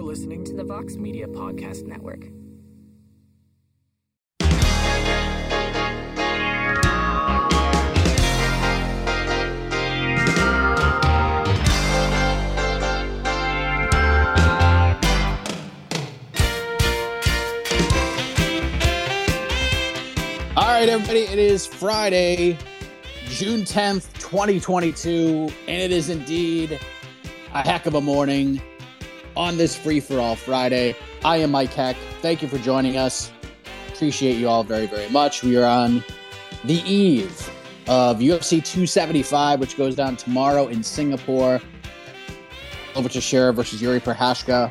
You're listening to the Vox Media Podcast Network. All right, everybody, it is Friday, June 10th, 2022, and it is indeed a heck of a morning on this free for all Friday. I am Mike Heck. Thank you for joining us. Appreciate you all very, very much. We are on the eve of UFC 275, which goes down tomorrow in Singapore. Glover Teixeira versus Jiri Prochazka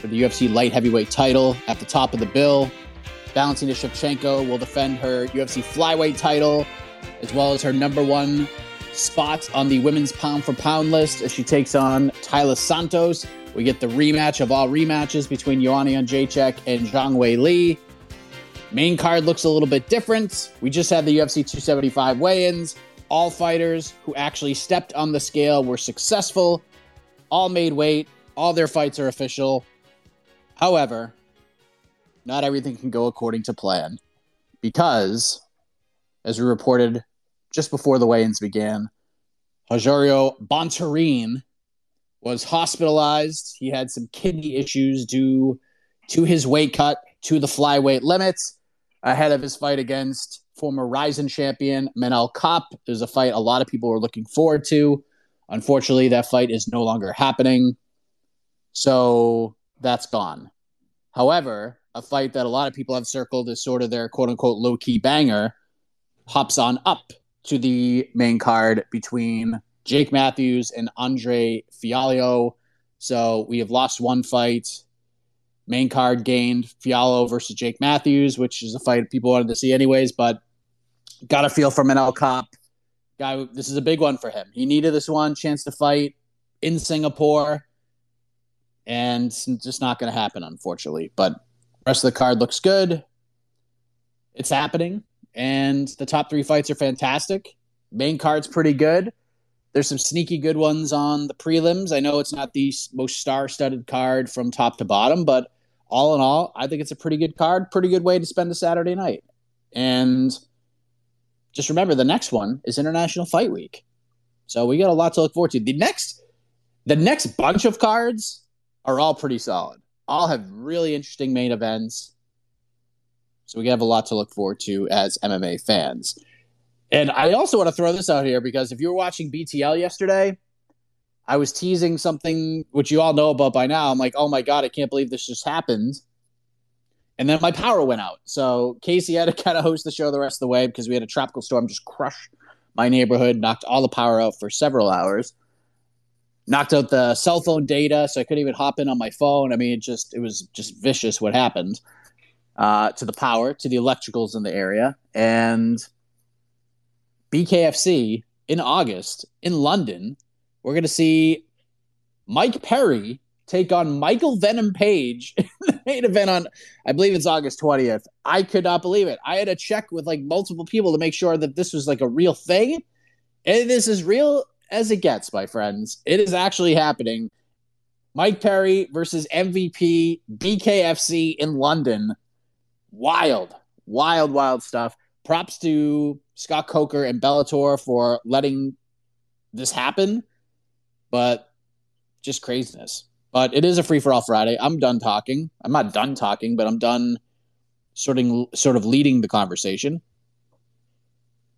for the UFC light heavyweight title at the top of the bill. Valentina Shevchenko will defend her UFC flyweight title, as well as her number one spot on the women's pound for pound list as she takes on Taila Santos. We get the rematch of all rematches between Joanna Jedrzejczyk and Zhang Weili. Main card looks a little bit different. We just had the UFC 275 weigh-ins. All fighters who actually stepped on the scale were successful. All made weight. All their fights are official. However, not everything can go according to plan because, as we reported just before the weigh-ins began, Rogerio Bontorin was hospitalized. He had some kidney issues due to his weight cut to the flyweight limits ahead of his fight against former Rizin champion Manel Kape. There's a fight a lot of people were looking forward to. Unfortunately, that fight is no longer happening. So that's gone. However, a fight that a lot of people have circled as sort of their quote unquote low key banger hops on up to the main card between Jake Matthews and Andre Fialho. So we have lost one fight. Main card gained Fialho versus Jake Matthews, which is a fight people wanted to see anyways, but got a feel for Manel Kape. Guy, this is a big one for him. He needed this one chance to fight in Singapore, and it's just not going to happen, unfortunately. But rest of the card looks good. It's happening, and the top three fights are fantastic. Main card's pretty good. There's some sneaky good ones on the prelims. I know it's not the most star-studded card from top to bottom, but all in all, I think it's a pretty good card, pretty good way to spend a Saturday night. And just remember, the next one is International Fight Week, so we got a lot to look forward to. The next, the next bunch of cards are all pretty solid. All have really interesting main events, so we have a lot to look forward to as MMA fans. And I also want to throw this out here because if you were watching BTL yesterday, I was teasing something which you all know about by now. I'm like, oh my God, I can't believe this just happened. And then my power went out. So Casey had to kind of host the show the rest of the way because we had a tropical storm just crush my neighborhood, knocked all the power out for several hours, knocked out the cell phone data, so I couldn't even hop in on my phone. I mean, it just it was just vicious what happened. Uh, to the power, to the electricals in the area. And BKFC in August in London, we're going to see Mike Perry take on Michael Venom Page in the main event on, I believe it's August 20th. I could not believe it. I had to check with like multiple people to make sure that this was like a real thing. And this is real as it gets, my friends. It is actually happening. Mike Perry versus MVP BKFC in London. Wild, wild, wild stuff. Props to Scott Coker and Bellator for letting this happen, but just craziness. But it is a free for all Friday. I'm done talking. I'm not done talking, but I'm done sorting, sort of leading the conversation.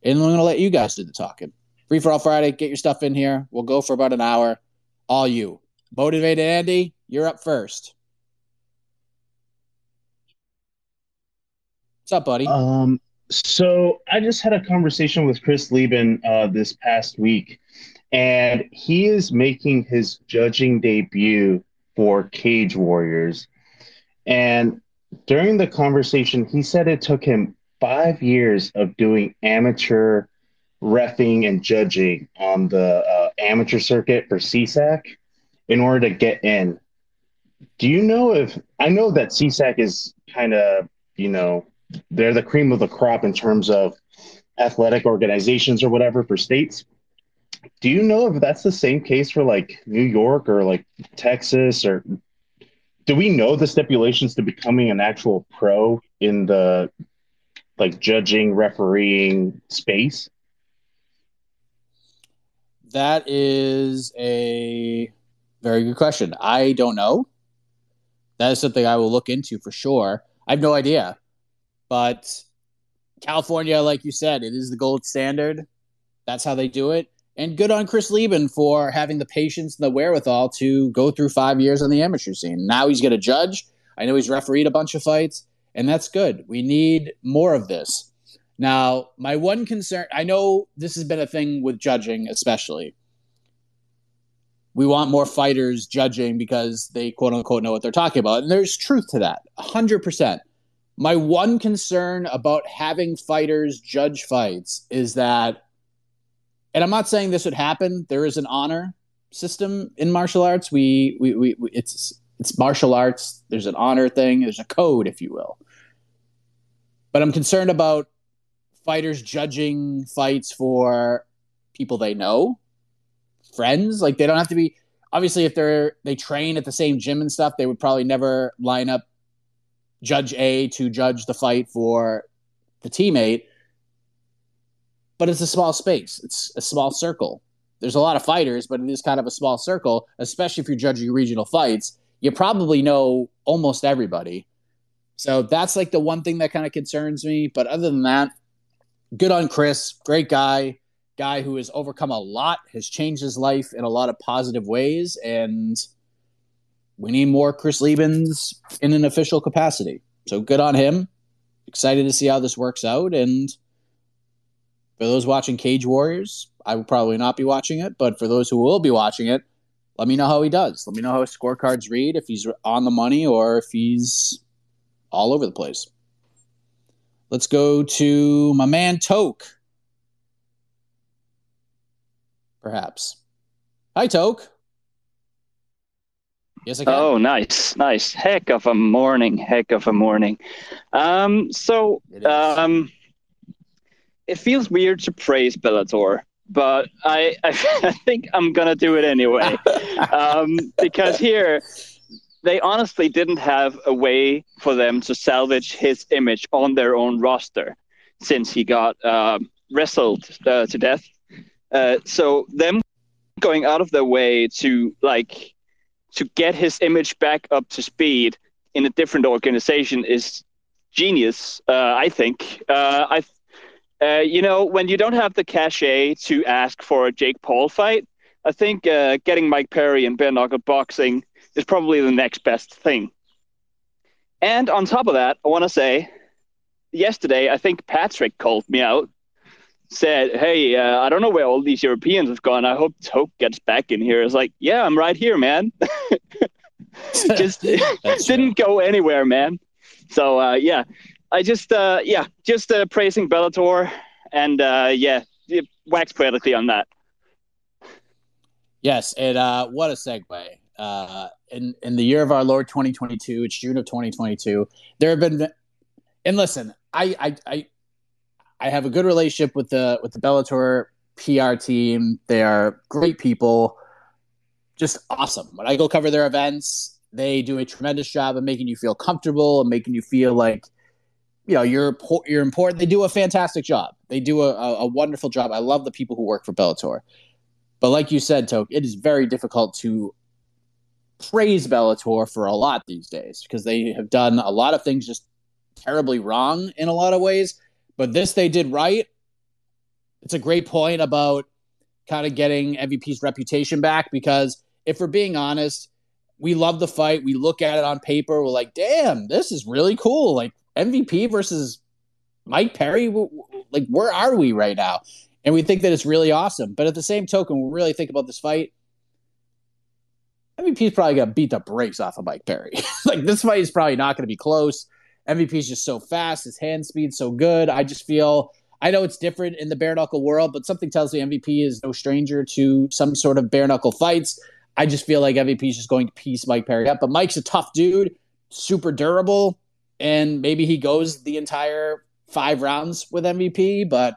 And I'm going to let you guys do the talking. Free for all Friday. Get your stuff in here. We'll go for about an hour. All you. Motivated Andy, you're up first. What's up, buddy? Um, so I just had a conversation with Chris Leben uh, this past week, and he is making his judging debut for Cage Warriors. And during the conversation, he said it took him five years of doing amateur refing and judging on the uh, amateur circuit for CSAC in order to get in. Do you know if I know that CSAC is kind of, you know, they're the cream of the crop in terms of athletic organizations or whatever for states. Do you know if that's the same case for like New York or like Texas or do we know the stipulations to becoming an actual pro in the like judging refereeing space? That is a very good question. I don't know. That is something I will look into for sure. I have no idea. But California, like you said, it is the gold standard. That's how they do it. And good on Chris Leben for having the patience and the wherewithal to go through five years on the amateur scene. Now he's going to judge. I know he's refereed a bunch of fights, and that's good. We need more of this. Now, my one concern I know this has been a thing with judging, especially. We want more fighters judging because they quote unquote know what they're talking about. And there's truth to that, 100%. My one concern about having fighters judge fights is that, and I'm not saying this would happen. There is an honor system in martial arts. We, we, we, we it's it's martial arts. There's an honor thing. There's a code, if you will. But I'm concerned about fighters judging fights for people they know, friends. Like they don't have to be. Obviously, if they're they train at the same gym and stuff, they would probably never line up Judge A to judge the fight for the teammate. But it's a small space, it's a small circle. There's a lot of fighters, but it is kind of a small circle, especially if you're judging regional fights. You probably know almost everybody. So that's like the one thing that kind of concerns me. But other than that, good on Chris. Great guy. Guy who has overcome a lot, has changed his life in a lot of positive ways. And we need more Chris Lebens in an official capacity. So good on him. Excited to see how this works out. And for those watching Cage Warriors, I will probably not be watching it, but for those who will be watching it, let me know how he does. Let me know how his scorecards read, if he's on the money or if he's all over the place. Let's go to my man Toke. Perhaps. Hi, Toke. Yes, I can. Oh, nice, nice. Heck of a morning. Heck of a morning. Um, so, it um, it feels weird to praise Bellator, but I, I, I think I'm gonna do it anyway, um, because here they honestly didn't have a way for them to salvage his image on their own roster since he got uh, wrestled uh, to death. Uh, so them going out of their way to like to get his image back up to speed in a different organization is genius. Uh, I think. Uh, I, uh, you know, when you don't have the cachet to ask for a Jake Paul fight, I think uh, getting Mike Perry and bare knuckle boxing is probably the next best thing. And on top of that, I want to say, yesterday I think Patrick called me out said, "Hey, uh, I don't know where all these Europeans have gone. I hope Toke gets back in here." It's like, "Yeah, I'm right here, man." Just didn't go anywhere, man. So uh, yeah, I just uh, yeah, just uh, praising Bellator, and uh, yeah, wax poetically on that. Yes, and uh, what a segue. Uh, in in the year of our Lord 2022, it's June of 2022. There have been, and listen, I I I, I have a good relationship with the with the Bellator PR team. They are great people, just awesome. When I go cover their events, they do a tremendous job of making you feel comfortable and making you feel like you know you're you're important. They do a fantastic job. They do a, a, wonderful job. I love the people who work for Bellator. But like you said, Toke, it is very difficult to praise Bellator for a lot these days because they have done a lot of things just terribly wrong in a lot of ways. But this they did right. It's a great point about kind of getting MVP's reputation back because if we're being honest, we love the fight. We look at it on paper. We're like, damn, this is really cool. Like MVP versus Mike Perry. Like, where are we right now? and we think that it's really awesome. But at the same token, we really think about this fight. MVP's probably going to beat the brakes off of Mike Perry. like this fight is probably not going to be close. MVP's just so fast, his hand speed's so good. I just feel I know it's different in the bare knuckle world, but something tells me MVP is no stranger to some sort of bare knuckle fights. I just feel like MVP is just going to piece Mike Perry up. But Mike's a tough dude, super durable, and maybe he goes the entire five rounds with MVP, but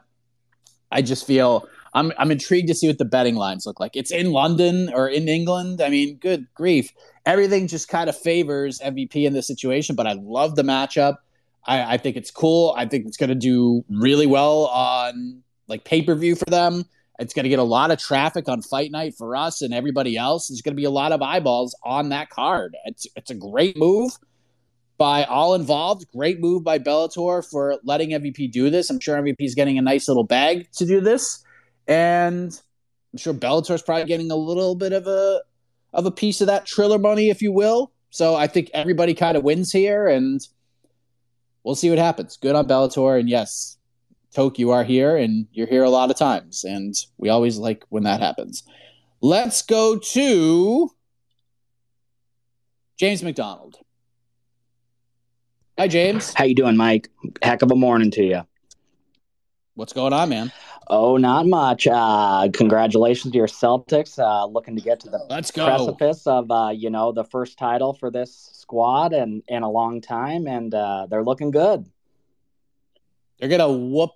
I just feel I'm I'm intrigued to see what the betting lines look like. It's in London or in England. I mean, good grief. Everything just kind of favors MVP in this situation, but I love the matchup. I, I think it's cool. I think it's going to do really well on like pay per view for them. It's going to get a lot of traffic on fight night for us and everybody else. There's going to be a lot of eyeballs on that card. It's it's a great move by all involved. Great move by Bellator for letting MVP do this. I'm sure MVP is getting a nice little bag to do this, and I'm sure Bellator is probably getting a little bit of a of a piece of that Triller money, if you will. So I think everybody kind of wins here, and we'll see what happens. Good on Bellator, and yes, Toke, you are here, and you're here a lot of times, and we always like when that happens. Let's go to James McDonald. Hi, James. How you doing, Mike? Heck of a morning to you. What's going on, man? Oh, not much. Uh, congratulations to your Celtics, uh, looking to get to the Let's go. precipice of uh, you know the first title for this squad and in a long time, and uh, they're looking good. They're gonna whoop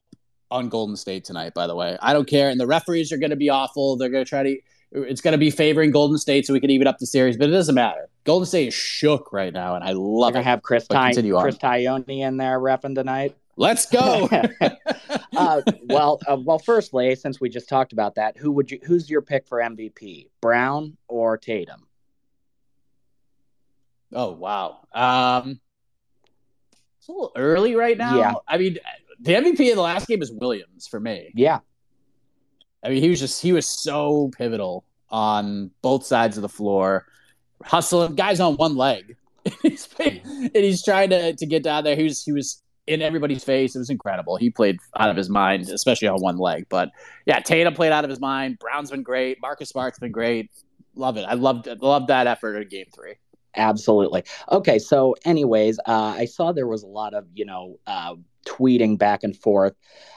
on Golden State tonight. By the way, I don't care, and the referees are gonna be awful. They're gonna try to. It's gonna be favoring Golden State, so we can even up the series, but it doesn't matter. Golden State is shook right now, and I love You're gonna have Chris Ty- Chris Tognoni in there repping tonight. Let's go. uh, well, uh, well, firstly, since we just talked about that, who would you? Who's your pick for MVP? Brown or Tatum? Oh wow, um, it's a little early right now. Yeah. I mean, the MVP of the last game is Williams for me. Yeah, I mean, he was just he was so pivotal on both sides of the floor, hustling guys on one leg. and he's trying to, to get down there. He was he was in everybody's face. It was incredible. He played out of his mind, especially on one leg. But yeah, Tatum played out of his mind. Brown's been great. Marcus Smart's been great. Love it. I loved loved that effort in game three. Absolutely. Okay, so anyways, uh, I saw there was a lot of you know uh, tweeting back and forth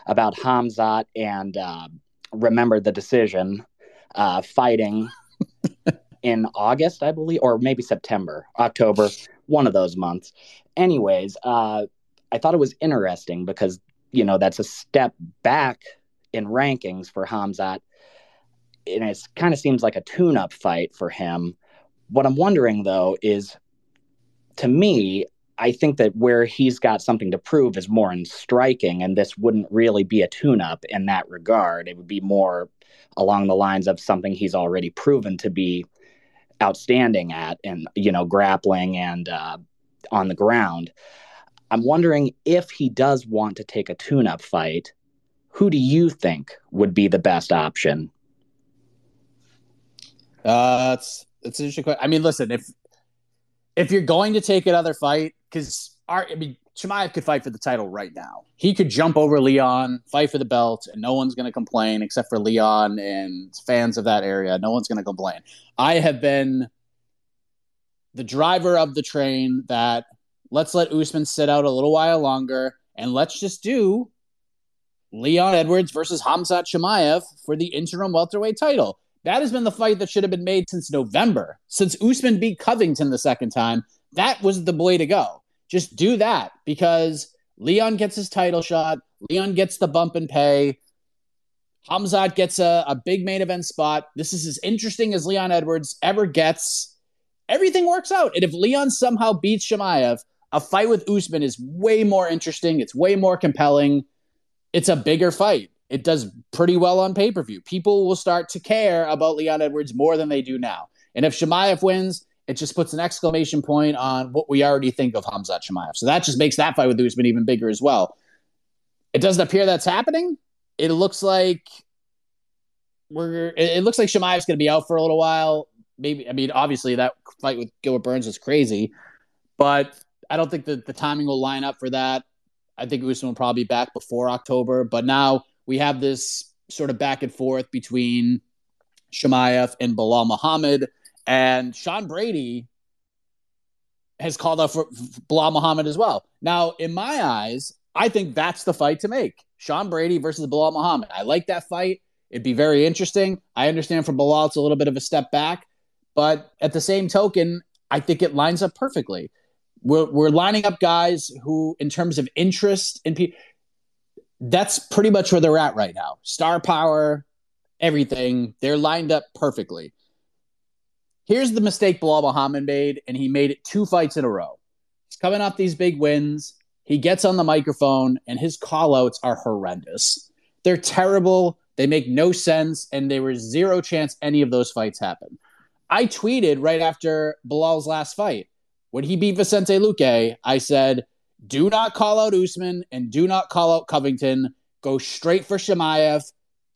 about Hamzat and uh, remember the decision uh, fighting in August, I believe, or maybe September, October, one of those months. Anyways, uh, I thought it was interesting because you know that's a step back in rankings for Hamzat, and it kind of seems like a tune-up fight for him. What I'm wondering though is, to me, I think that where he's got something to prove is more in striking, and this wouldn't really be a tune-up in that regard. It would be more along the lines of something he's already proven to be outstanding at, and you know, grappling and uh, on the ground. I'm wondering if he does want to take a tune-up fight. Who do you think would be the best option? Uh, that's an interesting question. I mean, listen, if if you're going to take another fight, because I mean, Chimaev could fight for the title right now. He could jump over Leon, fight for the belt, and no one's going to complain except for Leon and fans of that area. No one's going to complain. I have been the driver of the train that let's let Usman sit out a little while longer, and let's just do Leon Edwards versus Hamzat Chimaev for the interim welterweight title. That has been the fight that should have been made since November. Since Usman beat Covington the second time, that was the way to go. Just do that because Leon gets his title shot. Leon gets the bump and pay. Hamzat gets a, a big main event spot. This is as interesting as Leon Edwards ever gets. Everything works out. And if Leon somehow beats Chimaev, a fight with Usman is way more interesting. It's way more compelling. It's a bigger fight. It does pretty well on pay per view. People will start to care about Leon Edwards more than they do now. And if Chimaev wins, it just puts an exclamation point on what we already think of Hamzat Chimaev. So that just makes that fight with Usman even bigger as well. It doesn't appear that's happening it looks like we're it looks like Chimaev's going to be out for a little while. Maybe I mean obviously that fight with Gilbert Burns was crazy, but I don't think that the timing will line up for that. I think Usman will probably be back before October, but now we have this sort of back and forth between Chimaev and Belal Muhammad, and Sean Brady has called out for Belal Muhammad as well. Now, in my eyes, I think that's the fight to make. Sean Brady versus Belal Muhammad. I like that fight. It'd be very interesting. I understand for Belal, it's a little bit of a step back, but at the same token, I think it lines up perfectly. We're, we're lining up guys who, in terms of interest in people, that's pretty much where they're at right now. Star power, everything, they're lined up perfectly. Here's the mistake Belal Muhammad made, and he made it two fights in a row. He's coming off these big wins. He gets on the microphone and his callouts are horrendous. They're terrible. They make no sense, and there was zero chance any of those fights happen. I tweeted right after Belal's last fight when he beat Vicente Luque. I said, "Do not call out Usman and do not call out Covington. Go straight for Chimaev.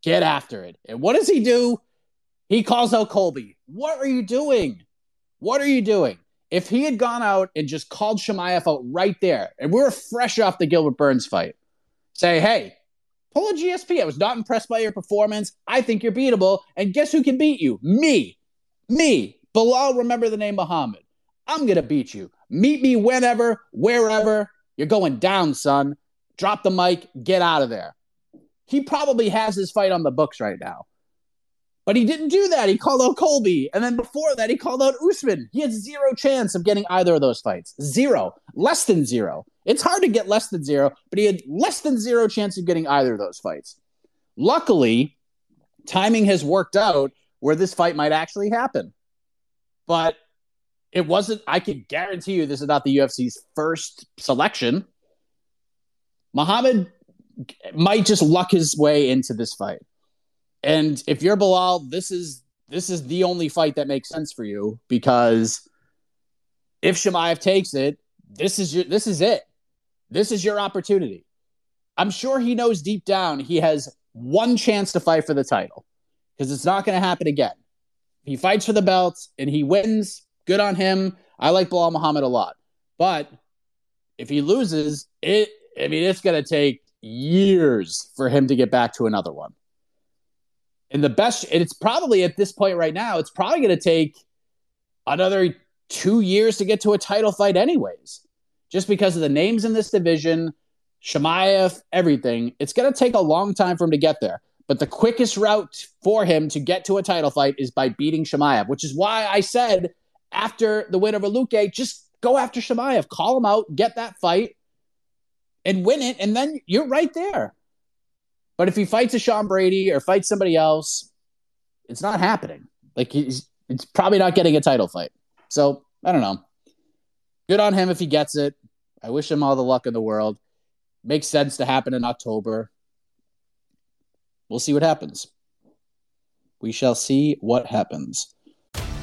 Get after it." And what does he do? He calls out Colby. What are you doing? What are you doing? if he had gone out and just called Chimaev out right there, and we were fresh off the Gilbert Burns fight, say, hey, pull a GSP. I was not impressed by your performance. I think you're beatable. And guess who can beat you? Me. Me. Belal, remember the name Muhammad. I'm going to beat you. Meet me whenever, wherever. You're going down, son. Drop the mic. Get out of there. He probably has his fight on the books right now. But he didn't do that. He called out Colby. And then before that, he called out Usman. He had zero chance of getting either of those fights. Zero. Less than zero. It's hard to get less than zero, but he had less than zero chance of getting either of those fights. Luckily, timing has worked out where this fight might actually happen. But it wasn't, I can guarantee you this is not the UFC's first selection. Muhammad might just luck his way into this fight. And if you're Belal, this is this is the only fight that makes sense for you because if Chimaev takes it, this is your this is it. This is your opportunity. I'm sure he knows deep down he has one chance to fight for the title because it's not going to happen again. He fights for the belts and he wins. Good on him. I like Belal Muhammad a lot. But if he loses, it I mean it's going to take years for him to get back to another one. And the best, and it's probably at this point right now, it's probably going to take another two years to get to a title fight, anyways, just because of the names in this division, Chimaev, everything. It's going to take a long time for him to get there. But the quickest route for him to get to a title fight is by beating Chimaev, which is why I said after the win over Luque, just go after Chimaev, call him out, get that fight, and win it, and then you're right there. But if he fights a Sean Brady or fights somebody else, it's not happening. Like he's it's probably not getting a title fight. So I don't know. Good on him if he gets it. I wish him all the luck in the world. Makes sense to happen in October. We'll see what happens. We shall see what happens.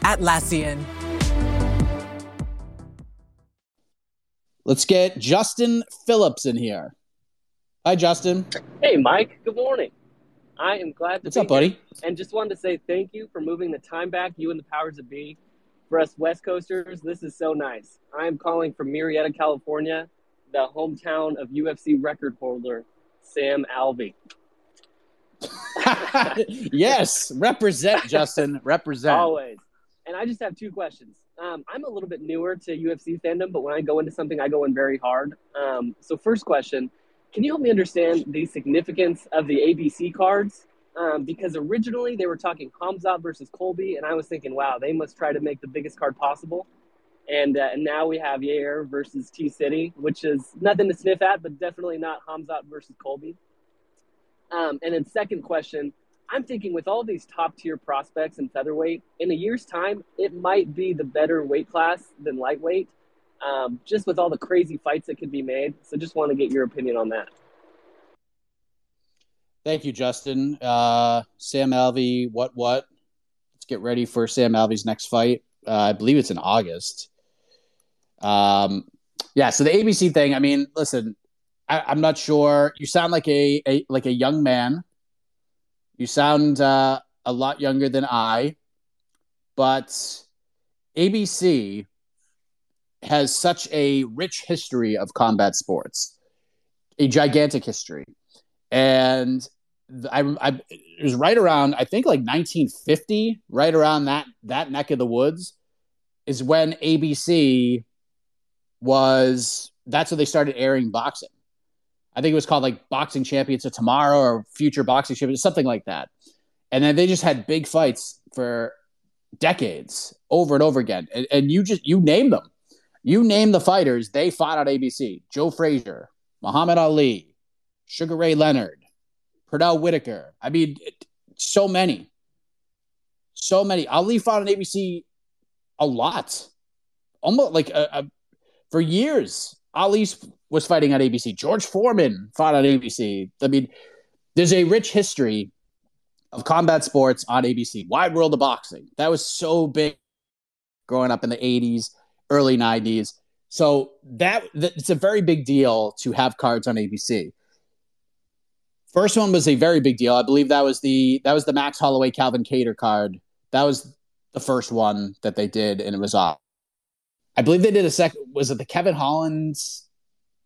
Atlassian. Let's get Justin Phillips in here. Hi, Justin. Hey, Mike. Good morning. I am glad to What's be up, buddy? here, and just wanted to say thank you for moving the time back, you and the powers that be. For us West Coasters, this is so nice. I am calling from Murrieta, California, the hometown of UFC record holder Sam Alvey. yes, represent, Justin. Represent. Always. And I just have two questions. Um, I'm a little bit newer to UFC fandom, but when I go into something, I go in very hard. Um, so, first question Can you help me understand the significance of the ABC cards? Um, because originally they were talking Hamzat versus Colby, and I was thinking, wow, they must try to make the biggest card possible. And, uh, and now we have Yair versus T City, which is nothing to sniff at, but definitely not Hamzat versus Colby. Um, and then, second question I'm thinking with all these top tier prospects in featherweight, in a year's time, it might be the better weight class than lightweight, um, just with all the crazy fights that could be made. So just want to get your opinion on that. Thank you, Justin. Uh, Sam Alvey, what, what? Let's get ready for Sam Alvey's next fight. Uh, I believe it's in August. Um, yeah, so the ABC thing, I mean, listen, I, I'm not sure. You sound like a, a like a young man you sound uh, a lot younger than I, but ABC has such a rich history of combat sports, a gigantic history. And I, I it was right around I think like 1950, right around that that neck of the woods, is when ABC was that's when they started airing boxing. I think it was called like Boxing Champions of Tomorrow or Future Boxing Champions, something like that. And then they just had big fights for decades over and over again. And, and you just you name them. You name the fighters, they fought on ABC. Joe Frazier, Muhammad Ali, Sugar Ray Leonard, Pernell Whitaker. I mean, so many. So many. Ali fought on ABC a lot. Almost like a, a, for years. Ali was fighting on ABC. George Foreman fought on ABC. I mean, there's a rich history of combat sports on ABC. Wide World of Boxing. That was so big growing up in the 80s, early 90s. So that, that it's a very big deal to have cards on ABC. First one was a very big deal. I believe that was the that was the Max Holloway Calvin Kattar card. That was the first one that they did, and it was off. I believe they did a second. Was it the Kevin Holland's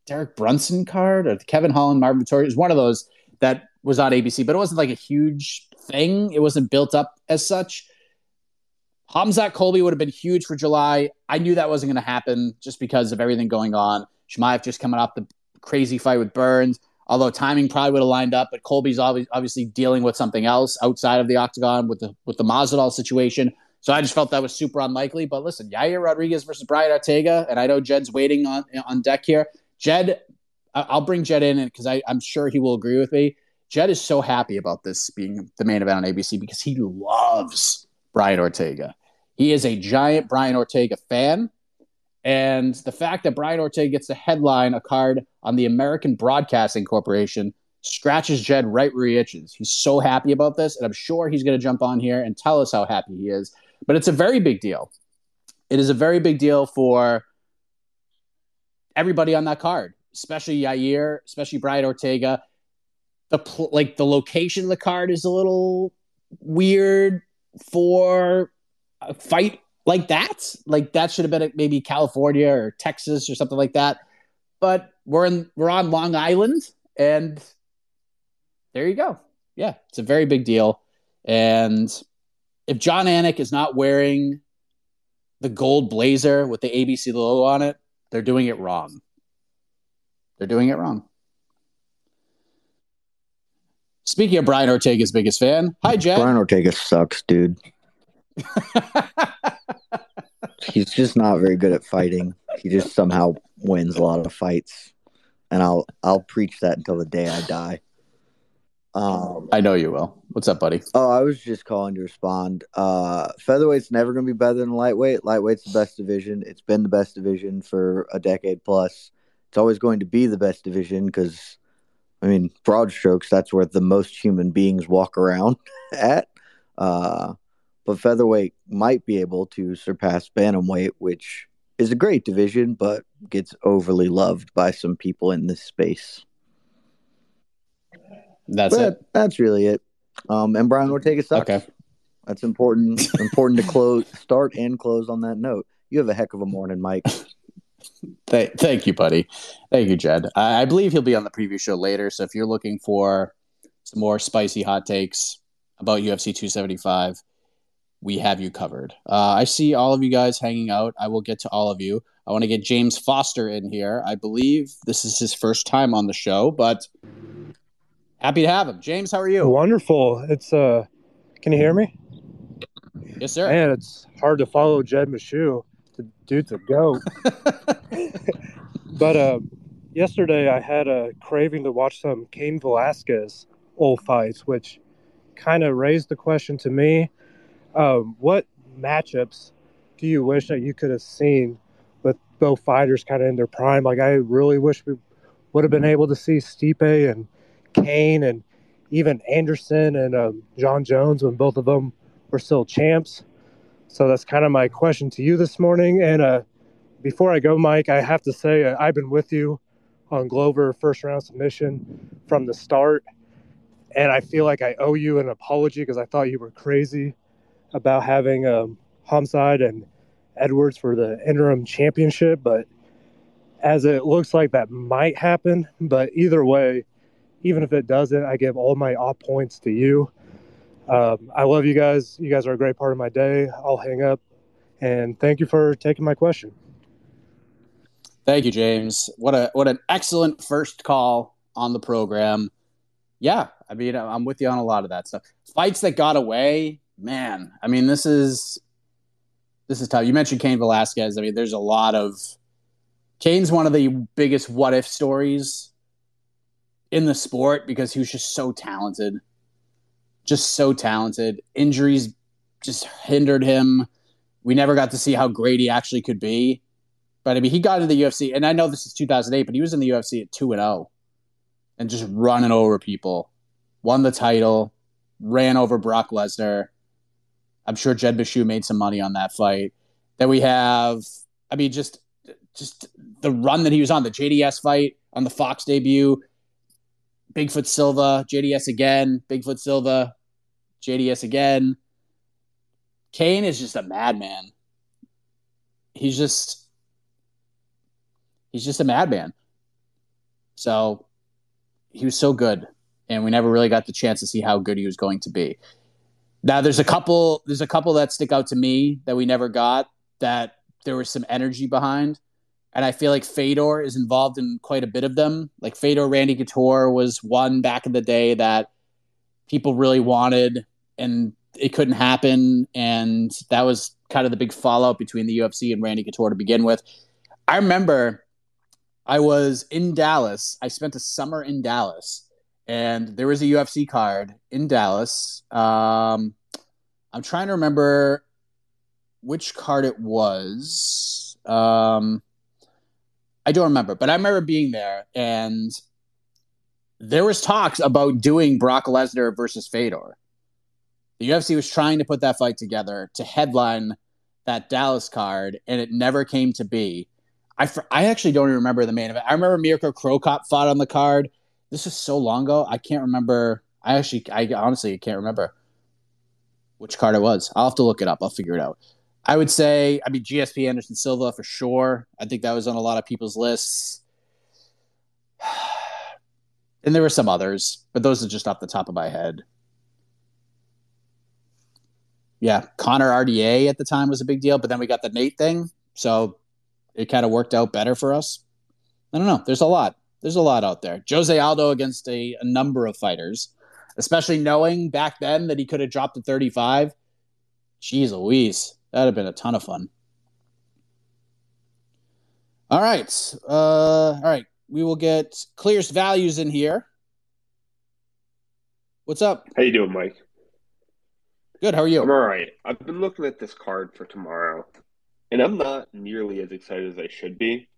Derek Brunson card or the Kevin Holland Marvin Vettori? It was one of those that was on ABC, but it wasn't like a huge thing. It wasn't built up as such. Hamzat Colby would have been huge for July. I knew that wasn't going to happen just because of everything going on. Chimaev just coming off the crazy fight with Burns. Although timing probably would have lined up, but Colby's obviously dealing with something else outside of the octagon with the with the Masvidal situation. So I just felt that was super unlikely. But listen, Yair Rodriguez versus Brian Ortega, and I know Jed's waiting on on deck here. Jed, I'll bring Jed in because I'm sure he will agree with me. Jed is so happy about this being the main event on ABC because he loves Brian Ortega. He is a giant Brian Ortega fan. And the fact that Brian Ortega gets to headline a card on the American Broadcasting Corporation scratches Jed right where he itches. He's so happy about this, and I'm sure he's going to jump on here and tell us how happy he is. But it's a very big deal. It is a very big deal for everybody on that card, especially Yair, especially Brian Ortega. The pl- like the location of the card is a little weird for a fight like that. Like that should have been maybe California or Texas or something like that. But we're in we're on Long Island, and there you go. Yeah, it's a very big deal. And if Jon Anik is not wearing the gold blazer with the ABC logo on it, they're doing it wrong. They're doing it wrong. Speaking of Brian Ortega's biggest fan, hi Jed. Brian Ortega sucks, dude. He's just not very good at fighting. He just somehow wins a lot of fights, and I'll I'll preach that until the day I die. Um, I know you will. What's up, buddy? Oh, I was just calling to respond. Uh, featherweight's never going to be better than lightweight. Lightweight's the best division. It's been the best division for a decade plus. It's always going to be the best division because, I mean, broad strokes, that's where the most human beings walk around at. Uh, but featherweight might be able to surpass bantamweight, which is a great division, but gets overly loved by some people in this space. That's but it. That's really it. Um, and Brian Ortega sucks. Okay. That's important. important to close, start and close on that note. You have a heck of a morning, Mike. Thank, thank you, buddy. Thank you, Jed. I, I believe he'll be on the preview show later. So if you're looking for some more spicy hot takes about UFC 275, we have you covered. Uh, I see all of you guys hanging out. I will get to all of you. I want to get James Foster in here. I believe this is his first time on the show, but happy to have him. James, how are you? Wonderful. It's uh, can you hear me? Yes, sir. Man, it's hard to follow Jed Meshew. The dude's a goat. but uh, yesterday I had a craving to watch some Cain Velasquez old fights, which kind of raised the question to me um, what matchups do you wish that you could have seen with both fighters kind of in their prime? Like, I really wish we would have been able to see Stipe and Cain and even Anderson and um, Jon Jones when both of them were still champs. So that's kind of my question to you this morning. And uh, before I go, Mike, I have to say uh, I've been with you on Glover first round submission from the start. And I feel like I owe you an apology because I thought you were crazy about having um, Khamzat and Edwards for the interim championship, but as it looks like that might happen. But either way, even if it doesn't, I give all my off points to you. Um, I love you guys. You guys are a great part of my day. I'll hang up and thank you for taking my question. Thank you, James. What a what an excellent first call on the program. Yeah, I mean, I'm with you on a lot of that stuff. Fights that got away, man, I mean, this is this is tough. You mentioned Cain Velasquez. I mean, there's a lot of Cain's one of the biggest what if stories in the sport because he was just so talented. Just so talented. Injuries just hindered him. We never got to see how great he actually could be. But I mean, he got into the UFC, and I know this is 2008, but he was in the UFC at 2 and 0 and just running over people. Won the title, ran over Brock Lesnar. I'm sure Jed Meshew made some money on that fight. Then we have, I mean, just just the run that he was on, the JDS fight on the Fox debut, Bigfoot Silva, JDS again, Bigfoot Silva, JDS again. Cain is just a madman. He's just he's just a madman. So he was so good, and we never really got the chance to see how good he was going to be. Now there's a couple there's a couple that stick out to me that we never got that there was some energy behind. And I feel like Fedor is involved in quite a bit of them. Like Fedor Randy Couture was one back in the day that people really wanted, and it couldn't happen, and that was kind of the big fallout between the UFC and Randy Couture to begin with. I remember I was in Dallas. I spent a summer in Dallas, and there was a UFC card in Dallas. Um, I'm trying to remember which card it was. Um, I don't remember, but I remember being there, and there was talks about doing Brock Lesnar versus Fedor. The UFC was trying to put that fight together to headline that Dallas card, and it never came to be. I, I actually don't even remember the main event. I remember Mirko Cro Cop fought on the card. This is so long ago. I can't remember. I actually, I honestly can't remember which card it was. I'll have to look it up. I'll figure it out. I would say, I mean, GSP Anderson Silva for sure. I think that was on a lot of people's lists. And there were some others, but those are just off the top of my head. Yeah, Conor RDA at the time was a big deal, but then we got the Nate thing. So it kind of worked out better for us. I don't know. There's a lot. There's a lot out there. Jose Aldo against a, a number of fighters, especially knowing back then that he could have dropped to 35. Jeez Louise. That'd have been a ton of fun. All right. Uh, all right. We will get clearest values in here. What's up? How you doing, Mike? Good. How are you? I'm all right. I've been looking at this card for tomorrow, and I'm not nearly as excited as I should be.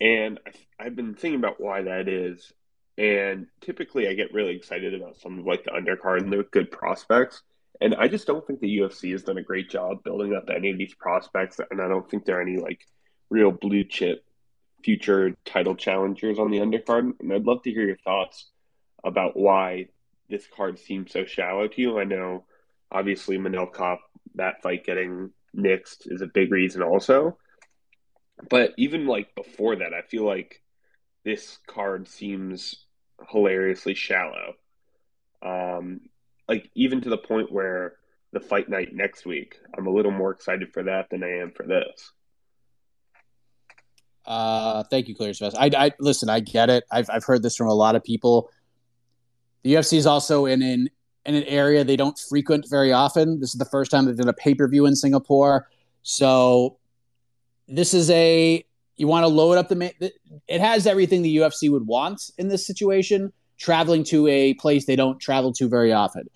And I've been thinking about why that is. And typically, I get really excited about some of like the undercard and the good prospects. And I just don't think the UFC has done a great job building up any of these prospects. And I don't think there are any like real blue chip future title challengers on the undercard. And I'd love to hear your thoughts about why this card seems so shallow to you. I know obviously Manel Kape, that fight getting nixed is a big reason also. But even like before that, I feel like this card seems hilariously shallow. Um, like even to the point where the fight night next week, I'm a little more excited for that than I am for this. Uh, thank you, Clear I, I listen. I get it. I've I've heard this from a lot of people. The UFC is also in an in an area they don't frequent very often. This is the first time they've done a pay per view in Singapore, so this is a you want to load up the it has everything the UFC would want in this situation traveling to a place they don't travel to very often.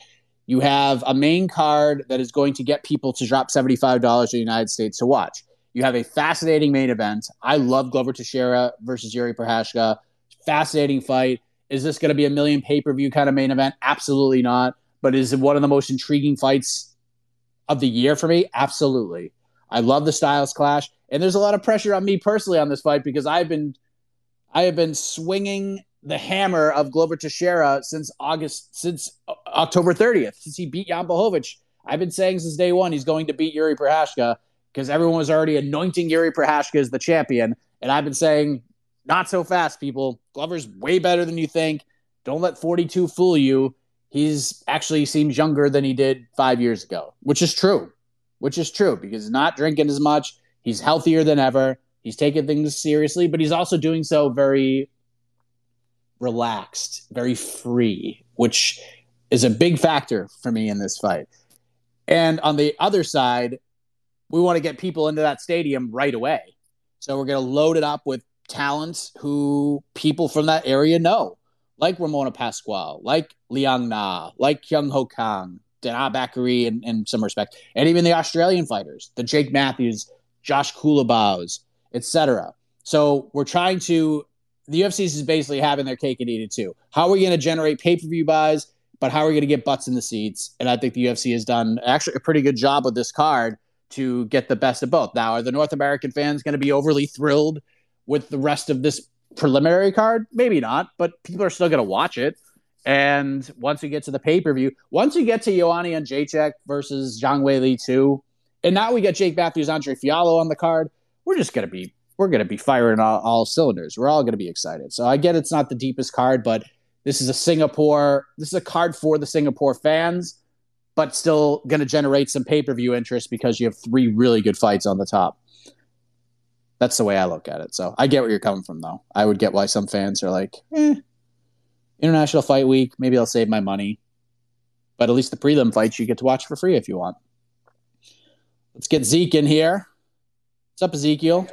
You have a main card that is going to get people to drop $75 in the United States to watch. You have a fascinating main event. I love Glover Teixeira versus Jiri Prochazka. Fascinating fight. Is this going to be a million pay per view kind of main event? Absolutely not. But is it one of the most intriguing fights of the year for me? Absolutely. I love the styles clash, and there's a lot of pressure on me personally on this fight because I've been, I have been swinging the hammer of Glover Teixeira since August, since October 30th, since he beat Jan Blachowicz. I've been saying since day one he's going to beat Jiri Prochazka because everyone was already anointing Jiri Prochazka as the champion. And I've been saying, not so fast, people. Glover's way better than you think. Don't let 42 fool you. He's actually seems younger than he did five years ago, which is true. Which is true because he's not drinking as much. He's healthier than ever. He's taking things seriously, but he's also doing so very relaxed, very free, which is a big factor for me in this fight. And on the other side, we want to get people into that stadium right away. So we're going to load it up with talents who people from that area know, like Ramona Pascual, like Liang Na, like Kyung Ho Kang, Danaa Batgerel in, in some respect, and even the Australian fighters, the Jake Matthews, Josh Culibao's, etc. So we're trying to the UFC is basically having their cake and eat it too. How are we going to generate pay per view buys? But how are we going to get butts in the seats? And I think the UFC has done actually a pretty good job with this card to get the best of both. Now, are the North American fans going to be overly thrilled with the rest of this preliminary card? Maybe not, but people are still going to watch it. And once we get to the pay per view, once we get to Joanna Jędrzejczyk versus Zhang Weili 2, and now we get Jake Matthews, Andre Fialho on the card, we're just going to be we're going to be firing all, all cylinders. We're all going to be excited. So I get it's not the deepest card, but this is a Singapore. This is a card for the Singapore fans, but still going to generate some pay per view interest because you have three really good fights on the top. That's the way I look at it. So I get where you're coming from, though. I would get why some fans are like, eh, International Fight Week, maybe I'll save my money. But at least the prelim fights you get to watch for free if you want. Let's get Zeke in here. What's up, Ezekiel?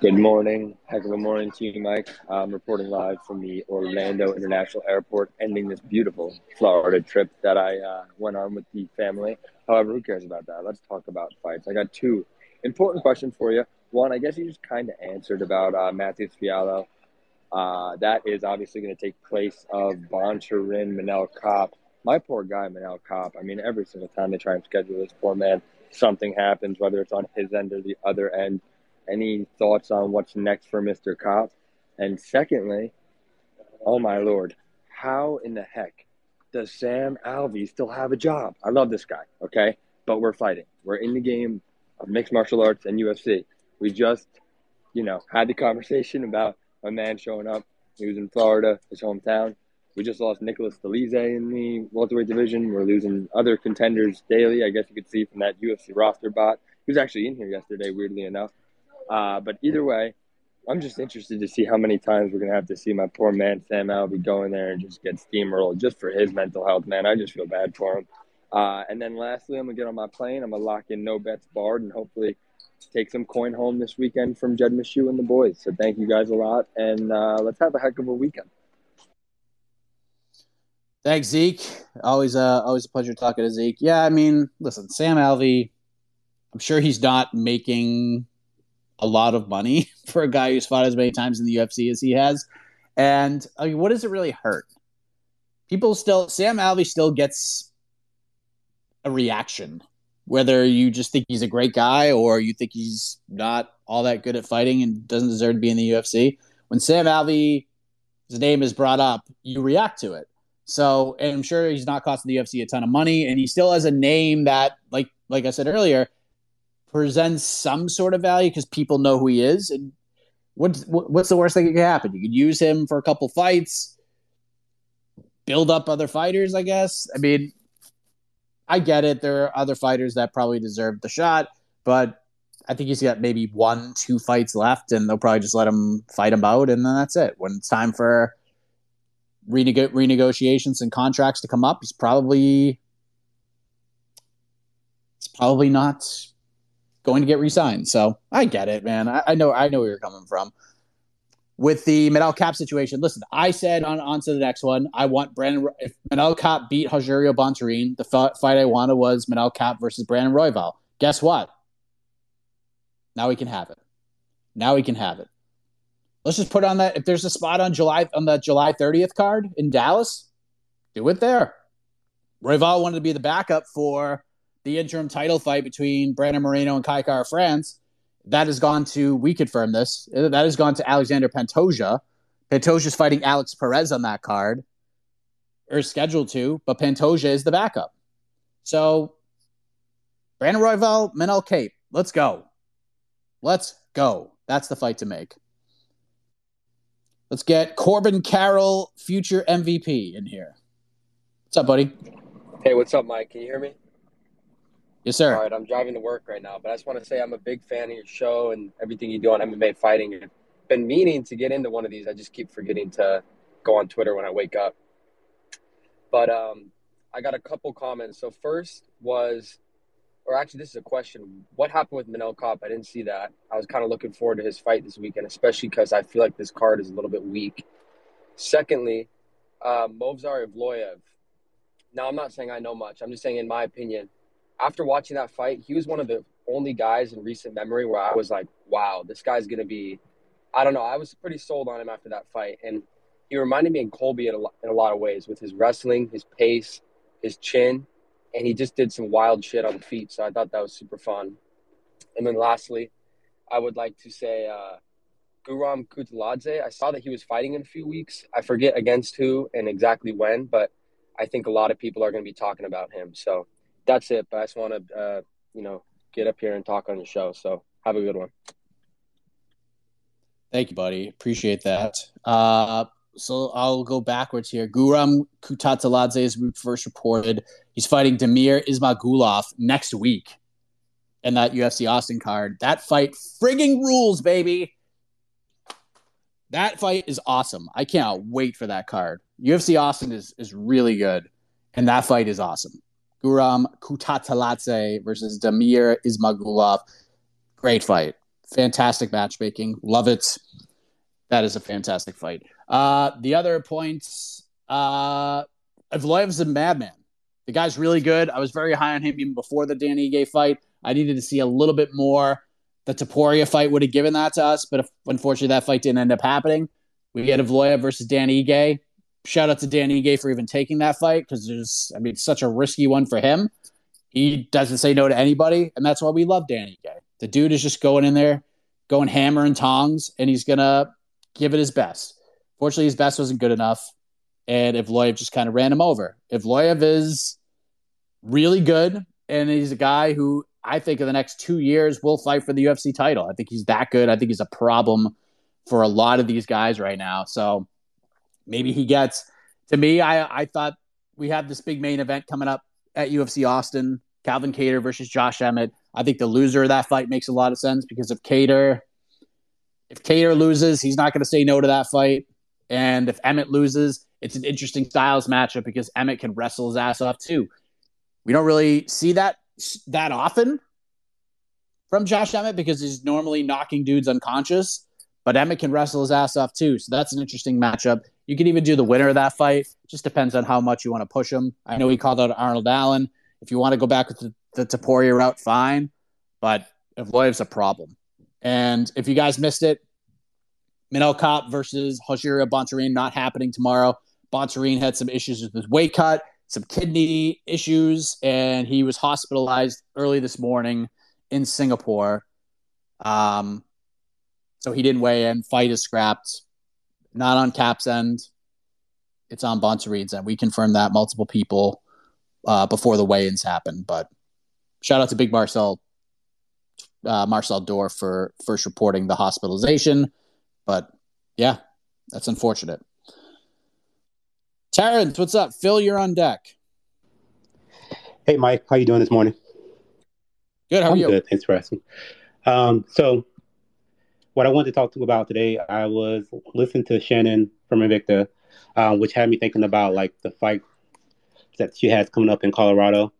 Good morning. Heck of a morning to you, Mike. I'm reporting live from the Orlando International Airport, ending this beautiful Florida trip that I uh, went on with the family. However, who cares about that? Let's talk about fights. I got two important questions for you. One, I guess you just kind of answered about uh, Matheus Fialho. Uh, that is obviously going to take place of Bontorin Manel Kape. My poor guy, Manel Kape. I mean, every single time they try and schedule this poor man, something happens, whether it's on his end or the other end. Any thoughts on what's next for Mr. Kape? And secondly, oh my lord, how in the heck does Sam Alvey still have a job? I love this guy, okay? But we're fighting. We're in the game of mixed martial arts and UFC. We just, you know, had the conversation about a man showing up. He was in Florida, his hometown. We just lost Nicholas Dolidze in the welterweight division. We're losing other contenders daily. I guess you could see from that UFC roster bot. He was actually in here yesterday, weirdly enough. Uh, but either way, I'm just interested to see how many times we're gonna have to see my poor man Sam Alvey go in there and just get steamrolled just for his mental health, man. I just feel bad for him. Uh, and then lastly, I'm gonna get on my plane. I'm gonna lock in no bets barred and hopefully take some coin home this weekend from Jed Meshew and the boys. So thank you guys a lot, and uh, let's have a heck of a weekend. Thanks, Zeke. Always, uh, always a pleasure talking to Zeke. Yeah, I mean, listen, Sam Alvey. I'm sure he's not making a lot of money for a guy who's fought as many times in the UFC as he has. And I mean, what does it really hurt? People still, Sam Alvey still gets a reaction, whether you just think he's a great guy or you think he's not all that good at fighting and doesn't deserve to be in the UFC. When Sam Alvey's name is brought up, you react to it. So, and I'm sure he's not costing the UFC a ton of money, and he still has a name that, like, like I said earlier, presents some sort of value because people know who he is. And what's what's the worst thing that could happen? You could use him for a couple fights, build up other fighters. I guess. I mean, I get it. There are other fighters that probably deserve the shot, but I think he's got maybe one, two fights left, and they'll probably just let him fight him out, and then that's it. When it's time for renego- renegotiations and contracts to come up, he's probably it's probably not going to get re-signed. So I get it, man. I, I know I know where you're coming from. With the Manel Kape situation, listen, I said on, on to the next one. I want Brandon. If Manel Kape beat Rogerio Bontorin, the f- fight I wanted was Manel Kape versus Brandon Royval. Guess what? Now we can have it. Now we can have it. Let's just put on that. If there's a spot on July on the July 30th card in Dallas, do it there. Royval wanted to be the backup for the interim title fight between Brandon Moreno and Kai Kara-France. That has gone to, we confirm this, that has gone to Alexander Pantoja. Pantoja's fighting Alex Perez on that card, or scheduled to, but Pantoja is the backup. So, Brandon Royval, Manel Kape, let's go. Let's go. That's the fight to make. Let's get Corbin Carroll, future MVP, in here. What's up, buddy? Hey, what's up, Mike? Can you hear me? Yes, sir. All right, I'm driving to work right now, but I just want to say I'm a big fan of your show and everything you do on MMA fighting. I've been meaning to get into one of these. I just keep forgetting to go on Twitter when I wake up. But um, I got a couple comments. So first was, or actually, this is a question. What happened with Manel Kape? I didn't see that. I was kind of looking forward to his fight this weekend, especially because I feel like this card is a little bit weak. Secondly, uh, Movsar Evloev. Now, I'm not saying I know much. I'm just saying, in my opinion, after watching that fight, he was one of the only guys in recent memory where I was like, wow, this guy's going to be, I don't know. I was pretty sold on him after that fight. And he reminded me of Colby in a, in a lot of ways with his wrestling, his pace, his chin. And he just did some wild shit on the feet. So I thought that was super fun. And then lastly, I would like to say uh, Guram Kutateladze. I saw that he was fighting in a few weeks. I forget against who and exactly when, but I think a lot of people are going to be talking about him. So that's it. But I just want to, uh, you know, get up here and talk on the show. So have a good one. Thank you, buddy. Appreciate that. Uh, so I'll go backwards here. Guram Kutateladze, as we first reported, he's fighting Damir Ismagulov next week. and that UFC Austin card. That fight frigging rules, baby. That fight is awesome. I can't wait for that card. UFC Austin is is really good, and that fight is awesome. Guram Kutateladze versus Damir Ismagulov. Great fight. Fantastic matchmaking. Love it. That is a fantastic fight. Uh, the other points, uh, Evloev's a madman. The guy's really good. I was very high on him even before the Danny Ige fight. I needed to see a little bit more. The Topuria fight would have given that to us, but if, unfortunately that fight didn't end up happening. We get Evloev versus Danny Ige. Shout out to Danny Ige for even taking that fight because there's, I mean, such a risky one for him. He doesn't say no to anybody, and that's why we love Danny Ige. The dude is just going in there, going hammer and tongs, and he's gonna give it his best. Fortunately, his best wasn't good enough, and Evloev just kind of ran him over. Evloev is really good, and he's a guy who I think in the next two years will fight for the UFC title. I think he's that good. I think he's a problem for a lot of these guys right now. So maybe he gets. To me, I I thought we have this big main event coming up at UFC Austin. Calvin Kattar versus Josh Emmett. I think the loser of that fight makes a lot of sense because if Kattar, if Kattar loses, he's not going to say no to that fight. And if Emmett loses, it's an interesting styles matchup because Emmett can wrestle his ass off too. We don't really see that that often from Josh Emmett because he's normally knocking dudes unconscious, but Emmett can wrestle his ass off too. So that's an interesting matchup. You can even do the winner of that fight. Just depends on how much you want to push him. I know he called out Arnold Allen. If you want to go back with the, the Topuria route, fine. But Evloev's a problem. And if you guys missed it, Manel Kape versus Rogerio Bontorin not happening tomorrow. Bontorin had some issues with his weight cut, some kidney issues, and he was hospitalized early this morning in Singapore. Um, so he didn't weigh in. Fight is scrapped. Not on Kape's end. It's on Bontorin's end. We confirmed that multiple people uh, before the weigh-ins happened. But shout out to Big Marcel uh, Marcel Dorff for first reporting the hospitalization. But yeah, that's unfortunate. Terrence, what's up? Phil, you're on deck. Hey, Mike, how you doing this morning? Good. How are I'm you? Good. Thanks for asking. Um, so, what I wanted to talk to about today, I was listening to Shannon from Invicta, uh, which had me thinking about like the fight that she has coming up in Colorado.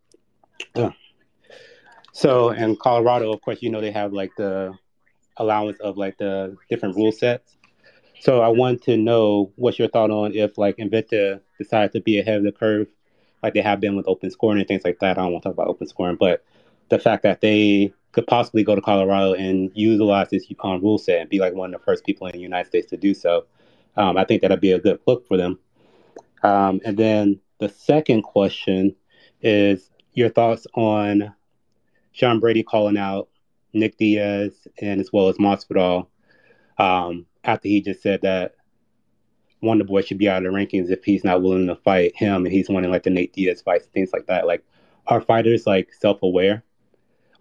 So, in Colorado, of course, you know they have like the allowance of like the different rule sets. So, I want to know what's your thought on if like Invicta decided to be ahead of the curve, like they have been with open scoring and things like that. I don't want to talk about open scoring, but the fact that they could possibly go to Colorado and utilize this um, rule set and be like one of the first people in the United States to do so. Um, I think that'd be a good look for them. Um, and then the second question is your thoughts on Sean Brady calling out Nick Diaz and as well as Masvidal um, after he just said that Wonder Boy should be out of the rankings if he's not willing to fight him and he's wanting like the Nate Diaz fights, things like that. Like, are fighters like self aware?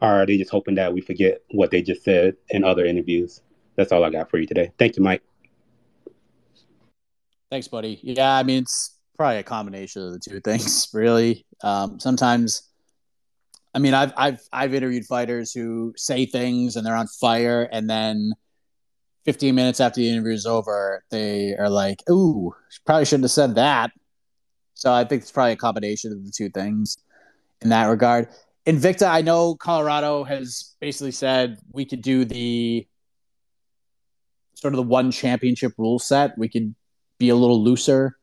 Are they just hoping that we forget what they just said in other interviews? That's all I got for you today. Thank you, Mike. Thanks, buddy. Yeah, I mean, it's probably a combination of the two things, really. Um, sometimes, I mean, I've I've I've interviewed fighters who say things and they're on fire, and then 15 minutes after the interview is over, they are like, "Ooh, probably shouldn't have said that." So I think it's probably a combination of the two things in that regard. Invicta, I know Colorado has basically said we could do the sort of the one championship rule set. We could be a little looser,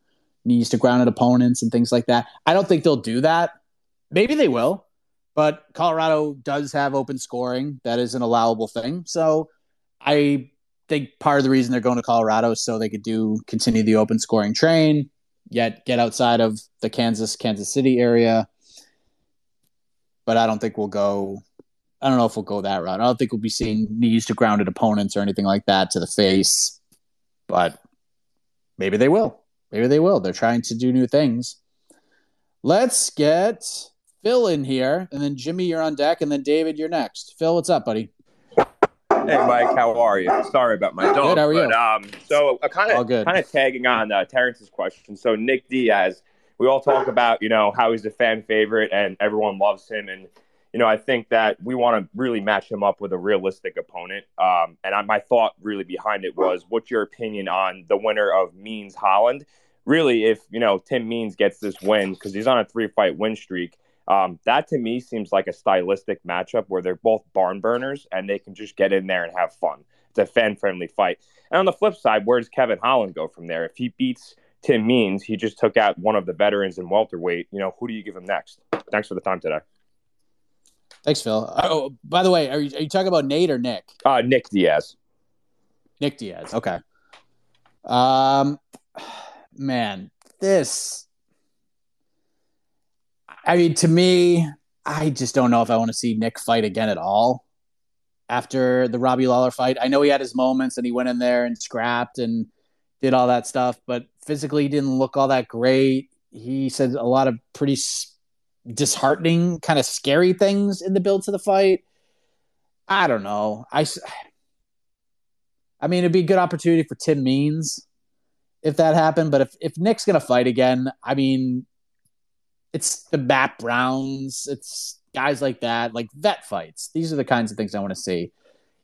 knees to grounded opponents and things like that. I don't think they'll do that. Maybe they will, but Colorado does have open scoring. That is an allowable thing. So I think part of the reason they're going to Colorado is so they could do continue the open scoring train, yet get outside of the Kansas Kansas City area. But I don't think we'll go. I don't know if we'll go that route. I don't think we'll be seeing knees to grounded opponents or anything like that to the face. But maybe they will. Maybe they will. They're trying to do new things. Let's get Phil in here, and then Jimmy, you're on deck, and then David, you're next. Phil, what's up, buddy? Hey, Mike, how are you? Sorry about my dog. Good, how are you? But, um, so uh, kind of kind of tagging on uh, Terrence's question. So Nick Diaz, we all talk about you know how he's a fan favorite and everyone loves him, and you know, I think that we want to really match him up with a realistic opponent. Um, and I, my thought really behind it was, what's your opinion on the winner of Means Holland? Really, if you know Tim Means gets this win because he's on a three-fight win streak, um, that to me seems like a stylistic matchup where they're both barn burners and they can just get in there and have fun. It's a fan-friendly fight. And on the flip side, where does Kevin Holland go from there? If he beats Tim Means, he just took out one of the veterans in welterweight. You know, who do you give him next? Thanks for the time today. Thanks, Phil. Oh, by the way, are you, are you talking about Nate or Nick? Uh, Nick Diaz. Nick Diaz. Okay. Um, man, this. I mean, to me, I just don't know if I want to see Nick fight again at all after the Robbie Lawler fight. I know he had his moments and he went in there and scrapped and did all that stuff, but physically didn't look all that great. He said a lot of pretty disheartening, kind of scary things in the build to the fight. I don't know. I, I mean, it'd be a good opportunity for Tim Means if that happened. But if, if Nick's going to fight again, I mean, it's the Matt Browns, it's guys like that, like vet fights. These are the kinds of things I want to see.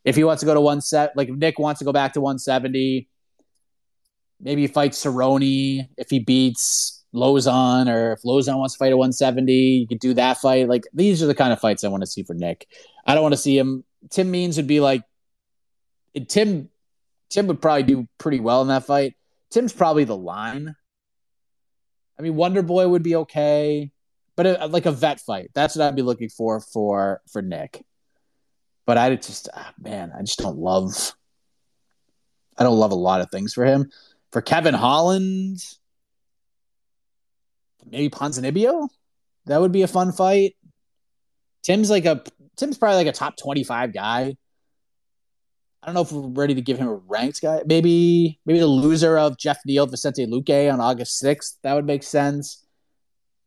If he wants to go to one set, like if Nick wants to go back to 170, maybe fight Cerrone if he beats Lauzon, or if Lauzon wants to fight at 170, you could do that fight. Like these are the kind of fights I want to see for Nick. I don't want to see him. Tim Means would be like Tim. Tim would probably do pretty well in that fight. Tim's probably the line. I mean, Wonder Boy would be okay, but a, like a vet fight. That's what I'd be looking for for for Nick. But I just, ah, man, I just don't love. I don't love a lot of things for him. For Kevin Holland, maybe Ponzinibbio. That would be a fun fight. Tim's like a Tim's probably like a top twenty five guy. I don't know if we're ready to give him a ranked guy. Maybe maybe the loser of Geoff Neal Vicente Luque on August sixth. That would make sense.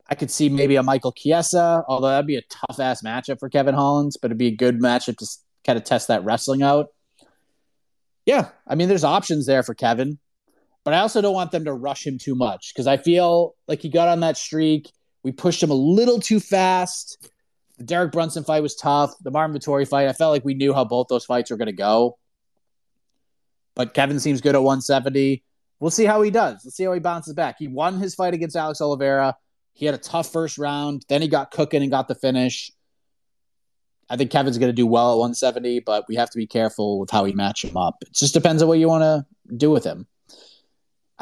I could see maybe a Michael Chiesa, although that'd be a tough ass matchup for Kevin Hollands, but it'd be a good matchup to kind of test that wrestling out. Yeah, I mean, there's options there for Kevin. But I also don't want them to rush him too much because I feel like he got on that streak. We pushed him a little too fast. The Derek Brunson fight was tough. The Marvin Vettori fight, I felt like we knew how both those fights were going to go. But Kevin seems good at 170. We'll see how he does. Let's see how he bounces back. He won his fight against Alex Oliveira. He had a tough first round. Then he got cooking and got the finish. I think Kevin's going to do well at 170, but we have to be careful with how we match him up. It just depends on what you want to do with him.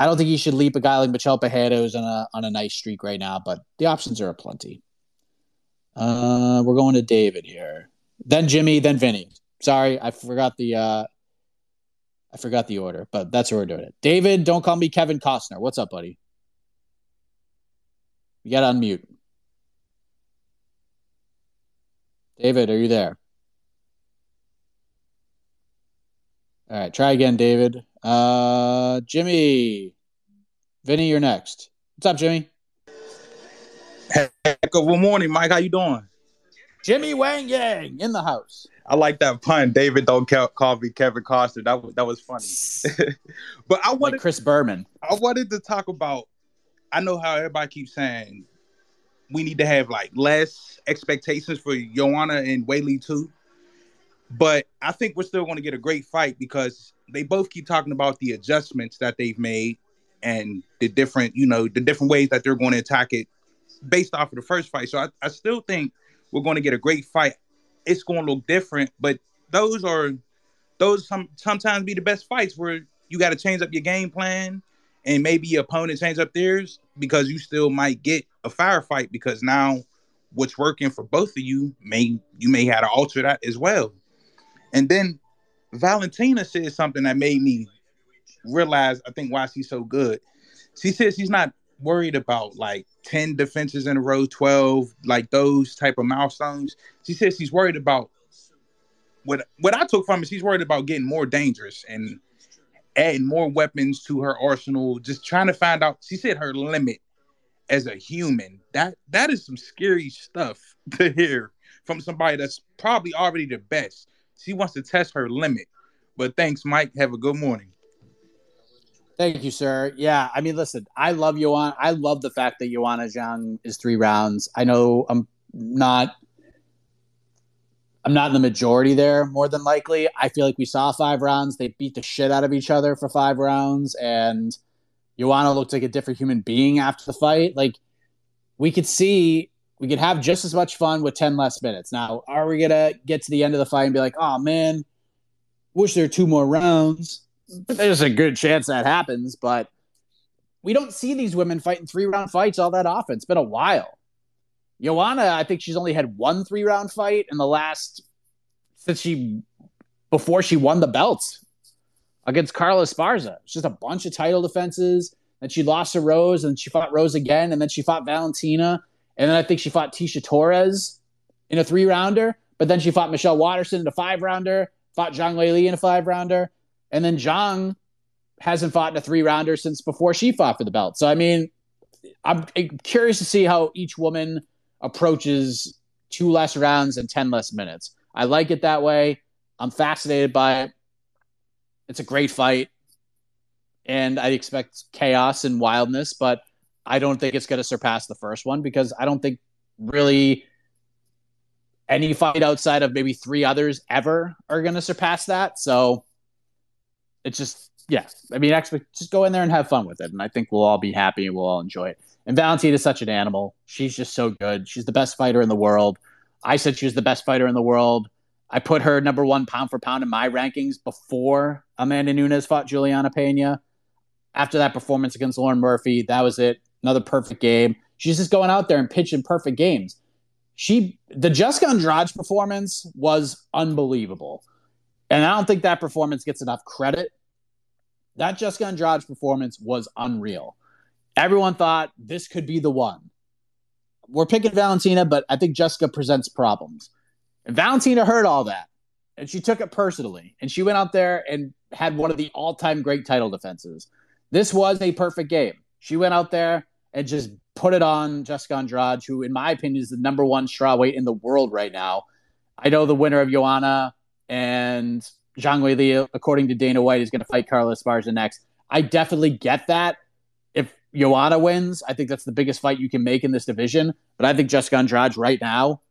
I don't think he should leap a guy like Michel who's on a on a nice streak right now, but the options are aplenty. Uh, we're going to David here, then Jimmy, then Vinny. Sorry, I forgot the uh, I forgot the order, but that's where we're doing it. David, don't call me Kevin Costner. What's up, buddy? You got to unmute. David, are you there? All right, try again, David. Uh, Jimmy, Vinny, you're next. What's up, Jimmy? Heck of a morning, Mike. How you doing? Jimmy Wang Yang in the house. I like that pun. David, don't call me Kevin Costner. That that was funny. but I wanted like Chris Berman. I wanted to talk about. I know how everybody keeps saying we need to have like less expectations for Joanna and Weili too. But I think we're still going to get a great fight because they both keep talking about the adjustments that they've made and the different, you know, the different ways that they're going to attack it based off of the first fight. So I, I still think we're going to get a great fight. It's going to look different, but those are those some sometimes be the best fights where you got to change up your game plan and maybe your opponent change up theirs because you still might get a firefight because now what's working for both of you may you may have to alter that as well. And then Valentina said something that made me realize I think why she's so good. She says she's not worried about like 10 defenses in a row, 12, like those type of milestones. She says she's worried about what what I took from it, she's worried about getting more dangerous and adding more weapons to her arsenal, just trying to find out. She said her limit as a human. That that is some scary stuff to hear from somebody that's probably already the best. She wants to test her limit. But thanks, Mike. Have a good morning. Thank you, sir. Yeah, I mean, listen, I love Joanna. I love the fact that Joanna Zhang is three rounds. I know I'm not I'm not in the majority there. More than likely, I feel like we saw five rounds. They beat the shit out of each other for five rounds, and Joanna looked like a different human being after the fight. Like we could see we could have just as much fun with 10 less minutes. Now, are we going to get to the end of the fight and be like, oh man, wish there were two more rounds? There's a good chance that happens, but we don't see these women fighting three round fights all that often. It's been a while. Joanna, I think she's only had one three round fight in the last since she before she won the belt against Carla Esparza. It's just a bunch of title defenses. And she lost to Rose, and she fought Rose again, and then she fought Valentina, and then I think she fought Tecia Torres in a three rounder. But then she fought Michelle Waterson in a five rounder, fought Zhang Weili in a five rounder, and then Zhang hasn't fought in a three rounder since before she fought for the belt. So I mean, I'm curious to see how each woman approaches two less rounds and 10 less minutes. I like it that way. I'm fascinated by it. It's a great fight. And I expect chaos and wildness, but I don't think it's going to surpass the first one because I don't think really any fight outside of maybe three others ever are going to surpass that. So it's just, yeah. I mean, expect, just go in there and have fun with it. And I think we'll all be happy and we'll all enjoy it. And Valentina is such an animal. She's just so good. She's the best fighter in the world. I said she was the best fighter in the world. I put her number one pound for pound in my rankings before Amanda Nunes fought Juliana Pena. After that performance against Lauren Murphy, that was it. Another perfect game. She's just going out there and pitching perfect games. She the Jessica Andrade performance was unbelievable. And I don't think that performance gets enough credit. That Jessica Andrade performance was unreal. Everyone thought this could be the one. We're picking Valentina, but I think Jessica presents problems. And Valentina heard all that and she took it personally. And she went out there and had one of the all time great title defenses. This was a perfect game. She went out there and just put it on Jessica Andrade, who, in my opinion, is the number one strawweight in the world right now. I know the winner of Joanna and Zhang Weili, according to Dana White, is going to fight Carla Esparza next. I definitely get that. If Joanna wins, I think that's the biggest fight you can make in this division. But I think Jessica Andrade right now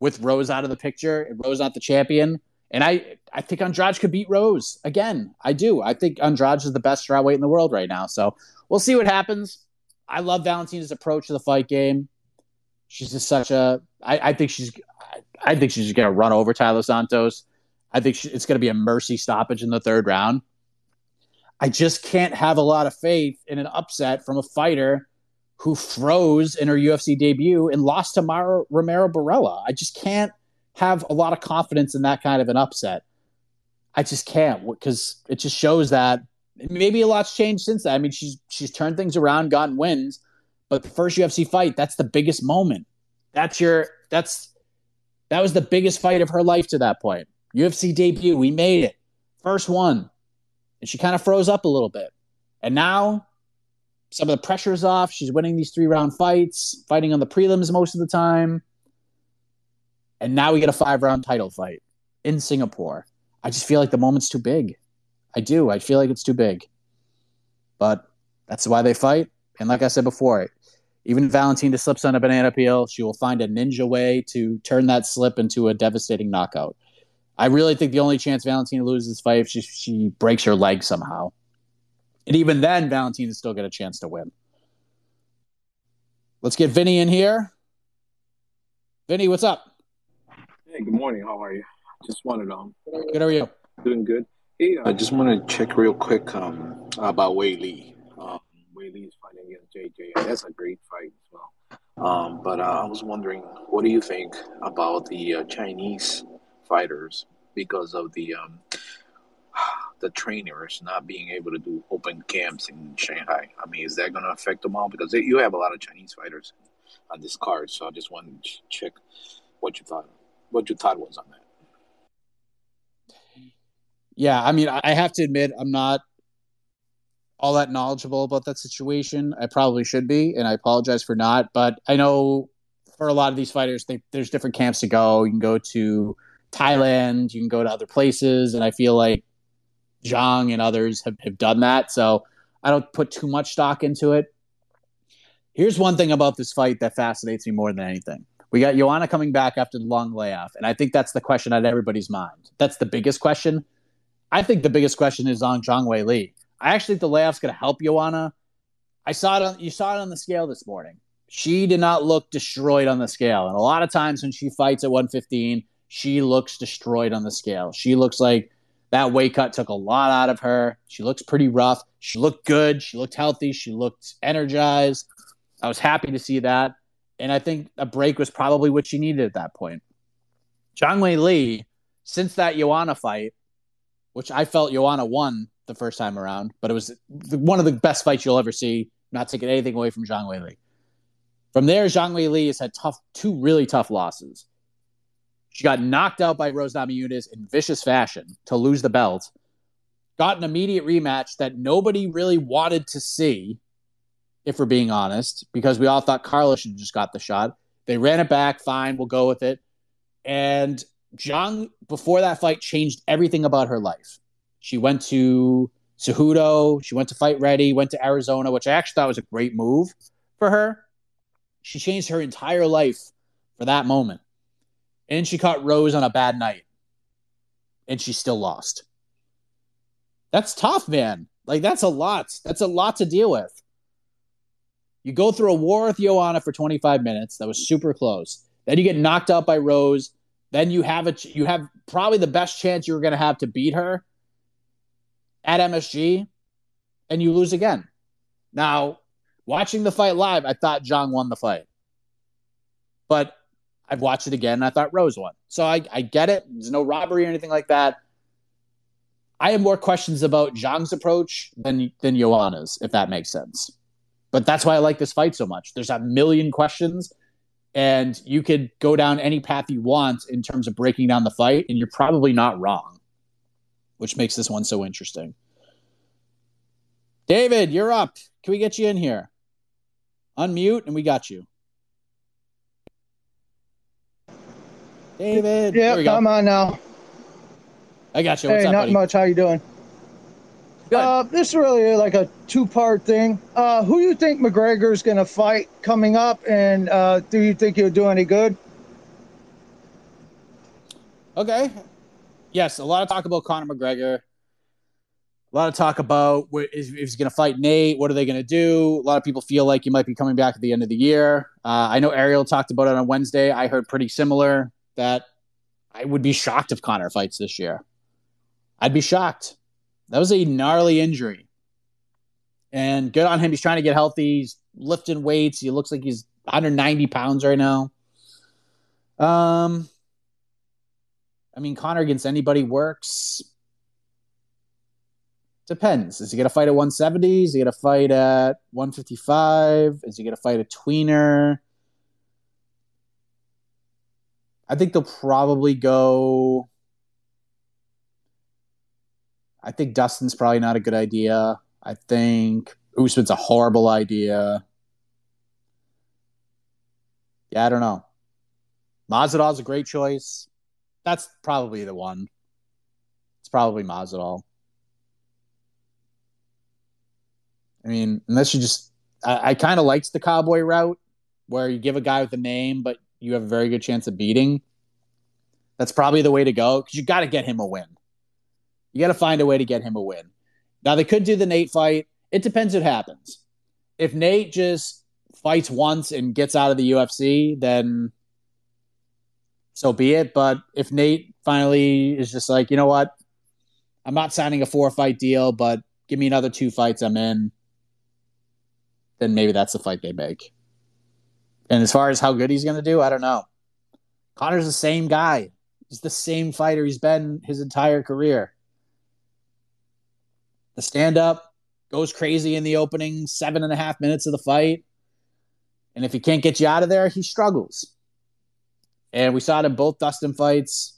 with Rose out of the picture Rose not the champion. And I, I think Andrade could beat Rose again. I do. I think Andrade is the best strawweight in the world right now. So we'll see what happens. I love Valentina's approach to the fight game. She's just such a. I, I think she's. I think she's going to run over Taila Santos. I think she, it's going to be a mercy stoppage in the third round. I just can't have a lot of faith in an upset from a fighter who froze in her UFC debut and lost to Mara Romero Borella. I just can't have a lot of confidence in that kind of an upset. I just can't because it just shows that maybe a lot's changed since that. I mean, she's she's turned things around, gotten wins, but the first UFC fight, that's the biggest moment. That's your that's that was the biggest fight of her life to that point. UFC debut, we made it. First one. And she kind of froze up a little bit. And now some of the pressure's off. She's winning these three round fights, fighting on the prelims most of the time. And now we get a five round title fight in Singapore. I just feel like the moment's too big. I do. I feel like it's too big. But that's why they fight. And like I said before, even Valentina slips on a banana peel, she will find a ninja way to turn that slip into a devastating knockout. I really think the only chance Valentina loses this fight if she, she breaks her leg somehow. And even then, Valentina still get a chance to win. Let's get Vinny in here. Vinny, what's up? Hey, good morning. How are you? Just wanted to. um. Good. How are you? Doing good. I just want to check real quick um about Weili. Um, Weili is fighting against JJ, that's a great fight as well. Um, but uh, I was wondering, what do you think about the uh, Chinese fighters because of the um, the trainers not being able to do open camps in Shanghai. I mean, is that going to affect them all? Because they, you have a lot of Chinese fighters on this card, so I just wanted to check what you thought, what your thought was on that. Yeah, I mean, I have to admit, I'm not all that knowledgeable about that situation. I probably should be, and I apologize for not. But I know for a lot of these fighters, they, there's different camps to go. You can go to Thailand, you can go to other places, and I feel like Zhang and others have, have done that. So I don't put too much stock into it. Here's one thing about this fight that fascinates me more than anything. We got Joanna coming back after the long layoff, and I think that's the question on everybody's mind. That's the biggest question. I think the biggest question is on Zhang Weili. I actually think the layoff's going to help Joanna. I saw it on you saw it on the scale this morning. She did not look destroyed on the scale, and a lot of times when she fights at 115, she looks destroyed on the scale. She looks like that weight cut took a lot out of her. She looks pretty rough. She looked good. She looked healthy. She looked energized. I was happy to see that. And I think a break was probably what she needed at that point. Zhang Weili, since that Joanna fight, which I felt Joanna won the first time around, but it was one of the best fights you'll ever see. Not taking anything away from Zhang Weili. From there, Zhang Weili has had tough, two really tough losses. She got knocked out by Rose Namajunas in vicious fashion to lose the belt. Got an immediate rematch that nobody really wanted to see if we're being honest, because we all thought Carla should just got the shot. They ran it back, fine, we'll go with it. And Zhang, before that fight, changed everything about her life. She went to Cejudo, she went to Fight Ready, went to Arizona, which I actually thought was a great move for her. She changed her entire life for that moment. And she caught Rose on a bad night. And she still lost. That's tough, man. Like, that's a lot. That's a lot to deal with. You go through a war with Joanna for 25 minutes. That was super close. Then you get knocked out by Rose. Then you have a you have probably the best chance you're going to have to beat her at MSG, and you lose again. Now, watching the fight live, I thought Zhang won the fight, but I've watched it again, and I thought Rose won. So I, I get it. There's no robbery or anything like that. I have more questions about Zhang's approach than than Joanna's, if that makes sense. But that's why I like this fight so much. There's a million questions, and you could go down any path you want in terms of breaking down the fight, and you're probably not wrong, which makes this one so interesting. David, you're up. Can we get you in here? Unmute, and we got you. David, yeah, I'm on now. I got you. What's hey, up, not buddy? much. How you doing? Uh, this is really like a two-part thing. Uh, who you think McGregor is going to fight coming up, and uh, do you think he'll do any good? Okay. Yes, a lot of talk about Conor McGregor. A lot of talk about what, is, if he's going to fight Nate. What are they going to do? A lot of people feel like he might be coming back at the end of the year. Uh, I know Ariel talked about it on Wednesday. I heard pretty similar that I would be shocked if Conor fights this year. I'd be shocked. That was a gnarly injury. And good on him. He's trying to get healthy. He's lifting weights. He looks like he's 190 pounds right now. Um, I mean, Conor against anybody works. Depends. Is he going to fight at 170? Is he going to fight at 155? Is he going to fight a tweener? I think they'll probably go. I think Dustin's probably not a good idea. I think Usman's a horrible idea. Yeah, I don't know. Masvidal's a great choice. That's probably the one. It's probably Masvidal. I mean, unless you just, I, I kind of liked the cowboy route where you give a guy with a name, but you have a very good chance of beating. That's probably the way to go because you got to get him a win. You got to find a way to get him a win. Now they could do the Nate fight. It depends what happens. If Nate just fights once and gets out of the UFC, then so be it. But if Nate finally is just like, you know what, I'm not signing a four fight deal, but give me another two fights, I'm in. Then maybe that's the fight they make. And as far as how good he's going to do, I don't know. Conor's the same guy. He's the same fighter he's been his entire career. The stand up goes crazy in the opening seven and a half minutes of the fight. And if he can't get you out of there, he struggles. And we saw it in both Dustin fights.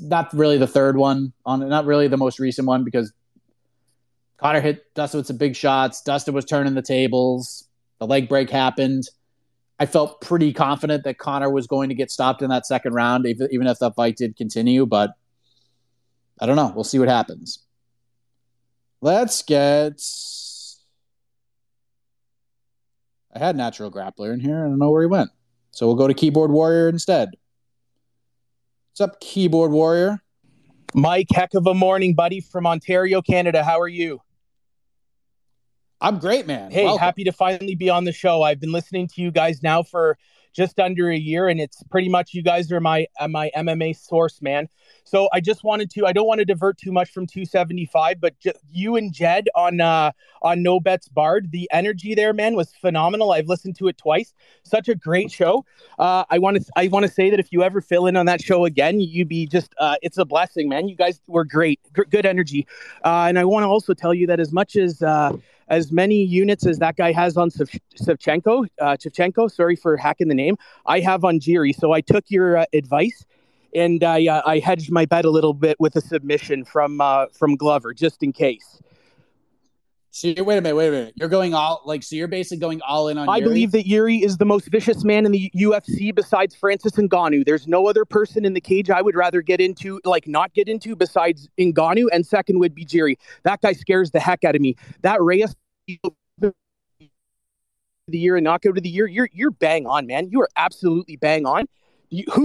Not really the third one, on not really the most recent one because Conor hit Dustin with some big shots. Dustin was turning the tables. The leg break happened. I felt pretty confident that Conor was going to get stopped in that second round, even if that fight did continue. But I don't know. We'll see what happens. Let's get. I had natural grappler in here. I don't know where he went. So we'll go to Keyboard Warrior instead. What's up, Keyboard Warrior? Mike, heck of a morning, buddy, from Ontario, Canada. How are you? I'm great, man. Hey, Welcome. happy to finally be on the show. I've been listening to you guys now for just under a year, and it's pretty much you guys are my uh, my MMA source, man. So I just wanted to. I don't want to divert too much from 275, but ju- you and Jed on uh on No Bets Barred, the energy there, man, was phenomenal. I've listened to it twice. Such a great show. Uh, I want to I want to say that if you ever fill in on that show again, you'd be just uh, it's a blessing, man. You guys were great, G- good energy. Uh, and I want to also tell you that as much as uh, as many units as that guy has on Sav- Savchenko, uh, sorry for hacking the name, I have on Jiri. So I took your uh, advice and I uh, I hedged my bet a little bit with a submission from uh, from Glover just in case. So wait a minute, wait a minute. You're going all like so. You're basically going all in on. I Yuri? believe that Yuri is the most vicious man in the UFC besides Francis Ngannou. There's no other person in the cage I would rather get into, like not get into, besides Ngannou. And second would be Jiri. That guy scares the heck out of me. That Reyes the year and knockout of the year, you're you're bang on, man. You are absolutely bang on. You, who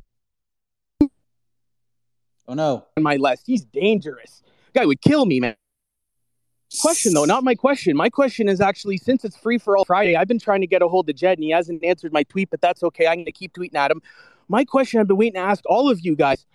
Oh no. on my list? He's dangerous. Guy would kill me, man. Question though, not my question. My question is actually since it's free for all Friday, I've been trying to get a hold of Jed and he hasn't answered my tweet, but that's okay. I'm going to keep tweeting at him. My question I've been waiting to ask all of you guys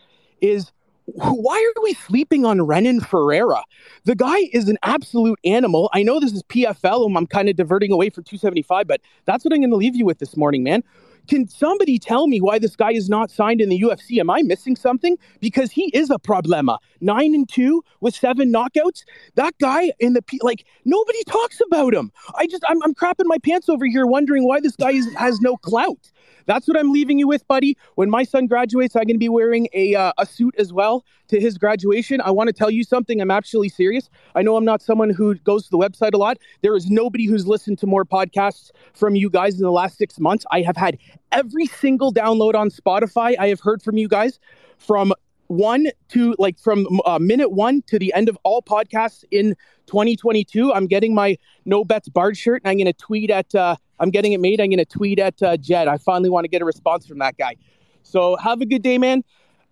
is why are we sleeping on Renan Ferreira? The guy is an absolute animal. I know this is PFL and I'm kind of diverting away from 275, but that's what I'm going to leave you with this morning, man. Can somebody tell me why this guy is not signed in the UFC? Am I missing something? Because he is a problema. Nine and two with seven knockouts. That guy in the like nobody talks about him. I just I'm, I'm crapping my pants over here, wondering why this guy is, has no clout. That's what I'm leaving you with, buddy. When my son graduates, I'm going to be wearing a uh, a suit as well to his graduation. I want to tell you something. I'm actually serious. I know I'm not someone who goes to the website a lot. There is nobody who's listened to more podcasts from you guys in the last six months. I have had every single download on Spotify. I have heard from you guys from one to like from uh, minute one to the end of all podcasts in 2022. I'm getting my no bets Bar shirt and I'm going to tweet at, uh, I'm getting it made. I'm going to tweet at uh, Jed. I finally want to get a response from that guy. So have a good day, man.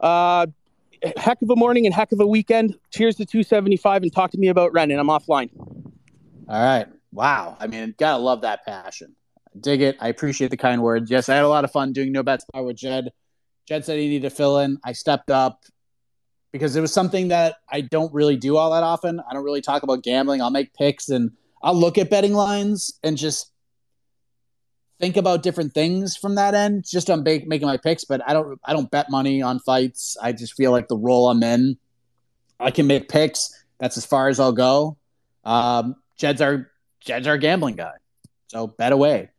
Uh, heck of a morning and heck of a weekend. Cheers to 275 and talk to me about Renan. I'm offline. All right. Wow. I mean, gotta love that passion. Dig it. I appreciate the kind words. Yes, I had a lot of fun doing No Bets Bar with Jed. Jed said he needed to fill in. I stepped up because it was something that I don't really do all that often. I don't really talk about gambling. I'll make picks and I'll look at betting lines and just think about different things from that end. Just on ba- making my picks, but I don't. I don't bet money on fights. I just feel like the role I'm in, I can make picks. That's as far as I'll go. Um, Jed's our Jed's our gambling guy, so bet away.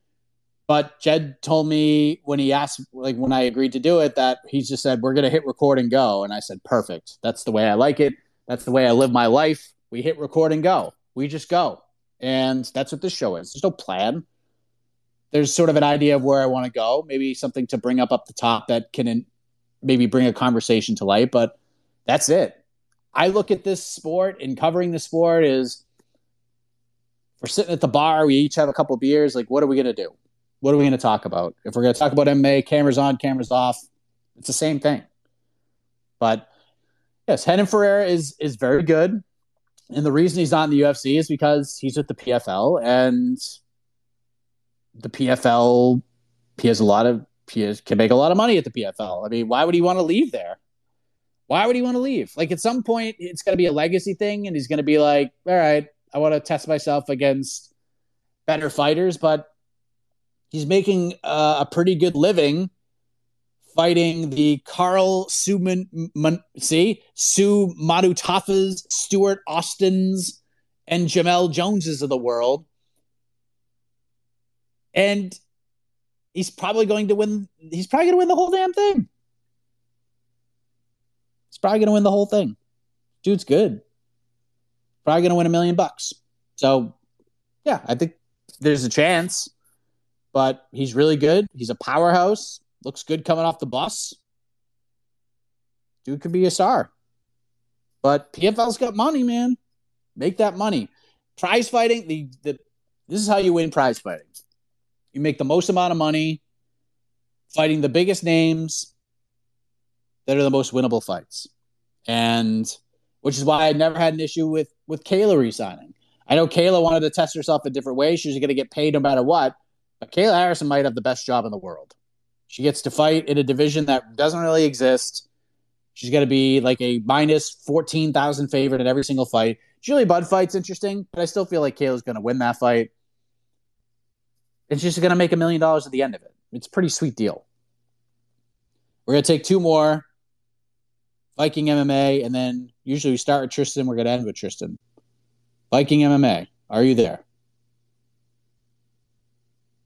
But Jed told me when he asked, like when I agreed to do it, that he just said, We're going to hit record and go. And I said, Perfect. That's the way I like it. That's the way I live my life. We hit record and go. We just go. And that's what this show is. There's no plan. There's sort of an idea of where I want to go, maybe something to bring up up the top that can in, maybe bring a conversation to light, but that's it. I look at this sport and covering the sport is we're sitting at the bar, we each have a couple beers. Like, what are we going to do? What are we going to talk about? If we're going to talk about MMA, cameras on, cameras off, it's the same thing. But yes, Renan Ferreira is is very good, and the reason he's not in the UFC is because he's with the PFL, and the PFL he has a lot of he has, can make a lot of money at the PFL. I mean, why would he want to leave there? Why would he want to leave? Like at some point, it's going to be a legacy thing, and he's going to be like, all right, I want to test myself against better fighters, but he's making uh, a pretty good living fighting the Carl Suman, Man, see, Sue Stuart Austins, and Jamelle Joneses of the world. And he's probably going to win. He's probably going to win the whole damn thing. He's probably going to win the whole thing. Dude's good. Probably going to win a million bucks. So, yeah, I think there's a chance but he's really good. He's a powerhouse. Looks good coming off the bus. Dude could be a star. But PFL's got money, man. Make that money. Prize fighting, the, the this is how you win prize fighting. You make the most amount of money fighting the biggest names that are the most winnable fights. And which is why I never had an issue with with Kayla resigning. I know Kayla wanted to test herself a different way. She was going to get paid no matter what. But Kayla Harrison might have the best job in the world. She gets to fight in a division that doesn't really exist. She's going to be like a minus 14,000 favorite in every single fight. Julia Budd fight's interesting, but I still feel like Kayla's going to win that fight. And she's going to make a million dollars at the end of it. It's a pretty sweet deal. We're going to take two more Viking MMA, and then usually we start with Tristan. We're going to end with Tristan. Viking MMA, are you there?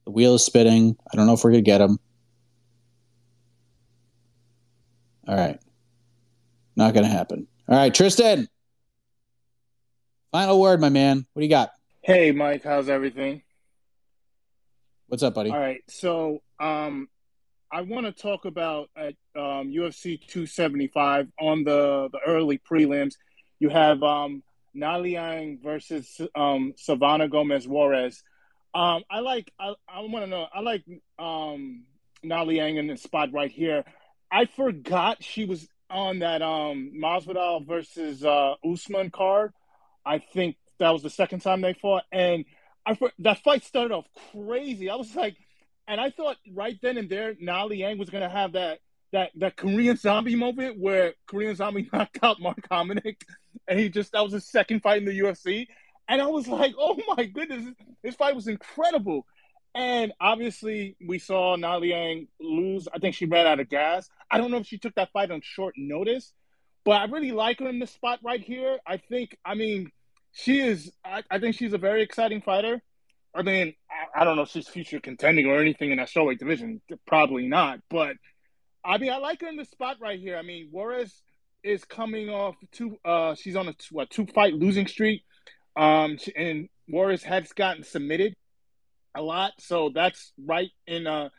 The wheel is spinning. I don't know if we're going to get him. All right. Not going to happen. All right, Tristan. Final word, my man. What do you got? Hey, Mike. How's everything? What's up, buddy? All right. So, um, I want to talk about at um, UFC 275 on the the early prelims. You have um, Na Liang versus um, Silvana Gomez Juarez. Um, I like. I, I want to know. I like um, Na Liang in the spot right here. I forgot she was on that um, Masvidal versus uh, Usman card. I think that was the second time they fought, and I that fight started off crazy. I was like and I thought right then and there, Na Liang was going to have that that that Korean Zombie moment where Korean Zombie knocked out Mark Hominick, and he just that was his second fight in the UFC, and I was like, oh my goodness, this fight was incredible. And obviously, we saw Na Liang lose. I think she ran out of gas. I don't know if she took that fight on short notice, but I really like her in this spot right here. I think, I mean, she is. I, I think she's a very exciting fighter. I mean, I, I, don't know if she's future contending or anything in that strawweight division. Probably not. But I mean, I like her in the spot right here. I mean, Juarez is coming off two. Uh, she's on a two, what, two fight losing streak. Um, and Juarez has gotten submitted a lot, so that's right in uh,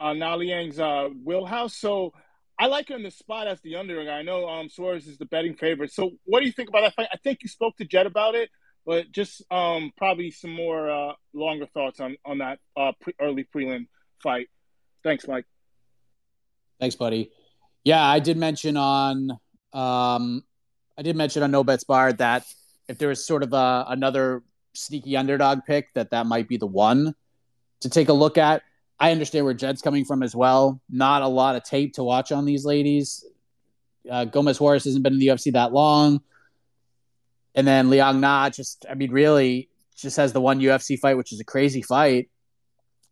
uh Na Liang's uh wheelhouse. So I like her in the spot as the underdog. I know um Suarez is the betting favorite. So what do you think about that fight? I think you spoke to Jed about it. But just um, probably some more uh, longer thoughts on on that uh, pre- early prelim fight. Thanks, Mike. Thanks, buddy. Yeah, I did mention on um, I did mention on No Bets Bar that if there was sort of a, another sneaky underdog pick, that that might be the one to take a look at. I understand where Jed's coming from as well. Not a lot of tape to watch on these ladies. Uh, Gomez Juarez hasn't been in the UFC that long. And then Liang Na just, I mean, really just has the one UFC fight, which is a crazy fight.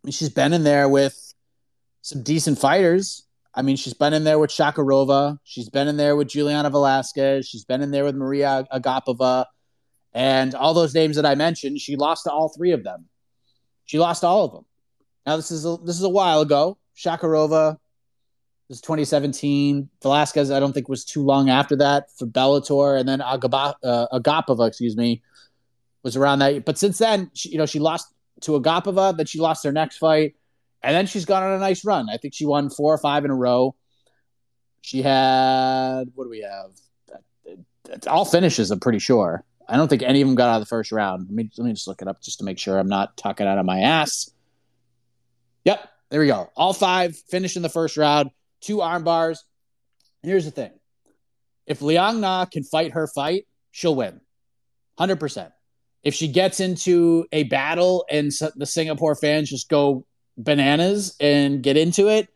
Mean, she's been in there with some decent fighters. I mean, she's been in there with Shakarova. She's been in there with Juliana Velasquez. She's been in there with Maria Agapova. And all those names that I mentioned, she lost to all three of them. She lost all of them. Now, this is a, this is a while ago. Shakarova, was 2017. Velasquez, I don't think was too long after that for Bellator, and then Agaba, uh, Agapova, excuse me, was around that. But since then, she, you know, she lost to Agapova, then she lost her next fight, and then she's gone on a nice run. I think she won four or five in a row. She had what do we have? All finishes. I'm pretty sure. I don't think any of them got out of the first round. Let me let me just look it up just to make sure I'm not talking out of my ass. Yep, there we go. All five finished in the first round two arm bars. Here's the thing if Liang Na can fight her fight, she'll win 100%. If she gets into a battle and the Singapore fans just go bananas and get into it,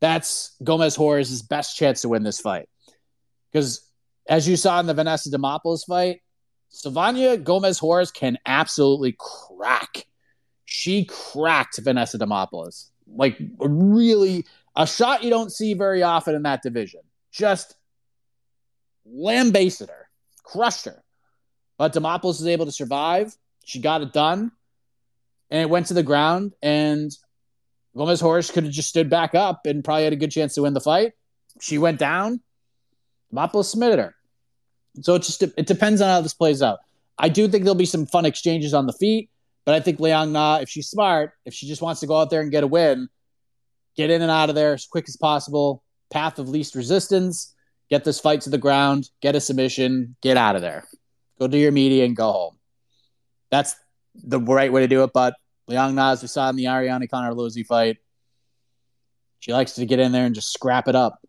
that's Gomez Juarez's best chance to win this fight. Because as you saw in the Vanessa Demopoulos fight, Silvana Gomez Juarez can absolutely crack. She cracked Vanessa Demopoulos. Like, really a shot you don't see very often in that division. Just lambasted her, crushed her. But Demopoulos was able to survive. She got it done. And it went to the ground. And Gomez Juarez could have just stood back up and probably had a good chance to win the fight. She went down. Demopoulos submitted her. So it just it depends on how this plays out. I do think there'll be some fun exchanges on the feet, but I think Liang Na, if she's smart, if she just wants to go out there and get a win, get in and out of there as quick as possible. Path of least resistance. Get this fight to the ground. Get a submission. Get out of there. Go do your media and go home. That's the right way to do it. But Liang Na, as we saw in the Ariane Carnelossi fight, She likes to get in there and just scrap it up.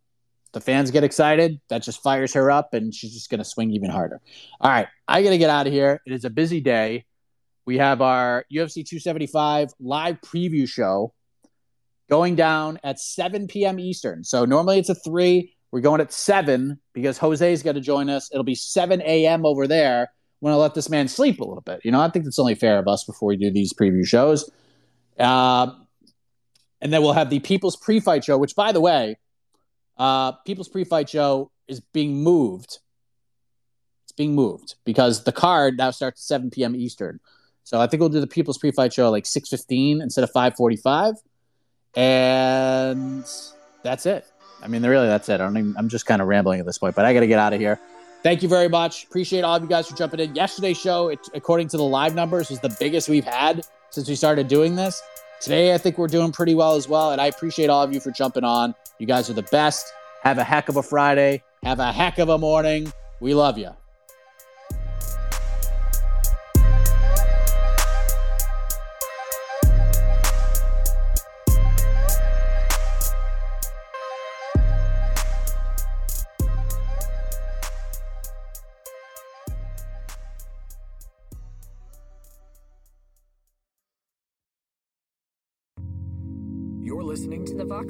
The fans get excited. That just fires her up, and she's just going to swing even harder. All right, I got to get out of here. It is a busy day. We have our UFC 275 live preview show going down at 7 p.m. Eastern. So normally it's a three. We're going at seven because Jose's got to join us. It'll be 7 a.m. over there when I let this man sleep a little bit. You know, I think it's only fair of us before we do these preview shows. Uh, and then we'll have the People's Pre-Fight Show, which, by the way, uh, People's Pre-Fight Show is being moved. It's being moved because the card now starts at 7 p.m. Eastern. So I think we'll do the People's Pre-Fight Show like 6:15 instead of 5:45, and that's it. I mean, really, that's it. I don't even, I'm just kind of rambling at this point, but I got to get out of here. Thank you very much. Appreciate all of you guys for jumping in. Yesterday's show, it, according to the live numbers, was the biggest we've had since we started doing this. Today, I think we're doing pretty well as well. And I appreciate all of you for jumping on. You guys are the best. Have a heck of a Friday. Have a heck of a morning. We love you.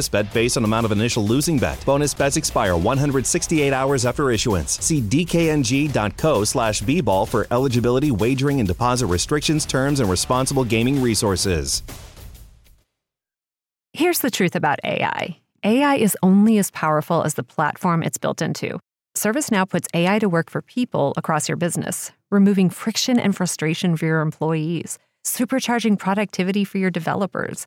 bonus bet based on amount of initial losing bet. Bonus bets expire 168 hours after issuance. See dkng.co slash bball for eligibility, wagering, and deposit restrictions, terms, and responsible gaming resources. Here's the truth about AI AI is only as powerful as the platform it's built into. ServiceNow puts AI to work for people across your business, removing friction and frustration for your employees, supercharging productivity for your developers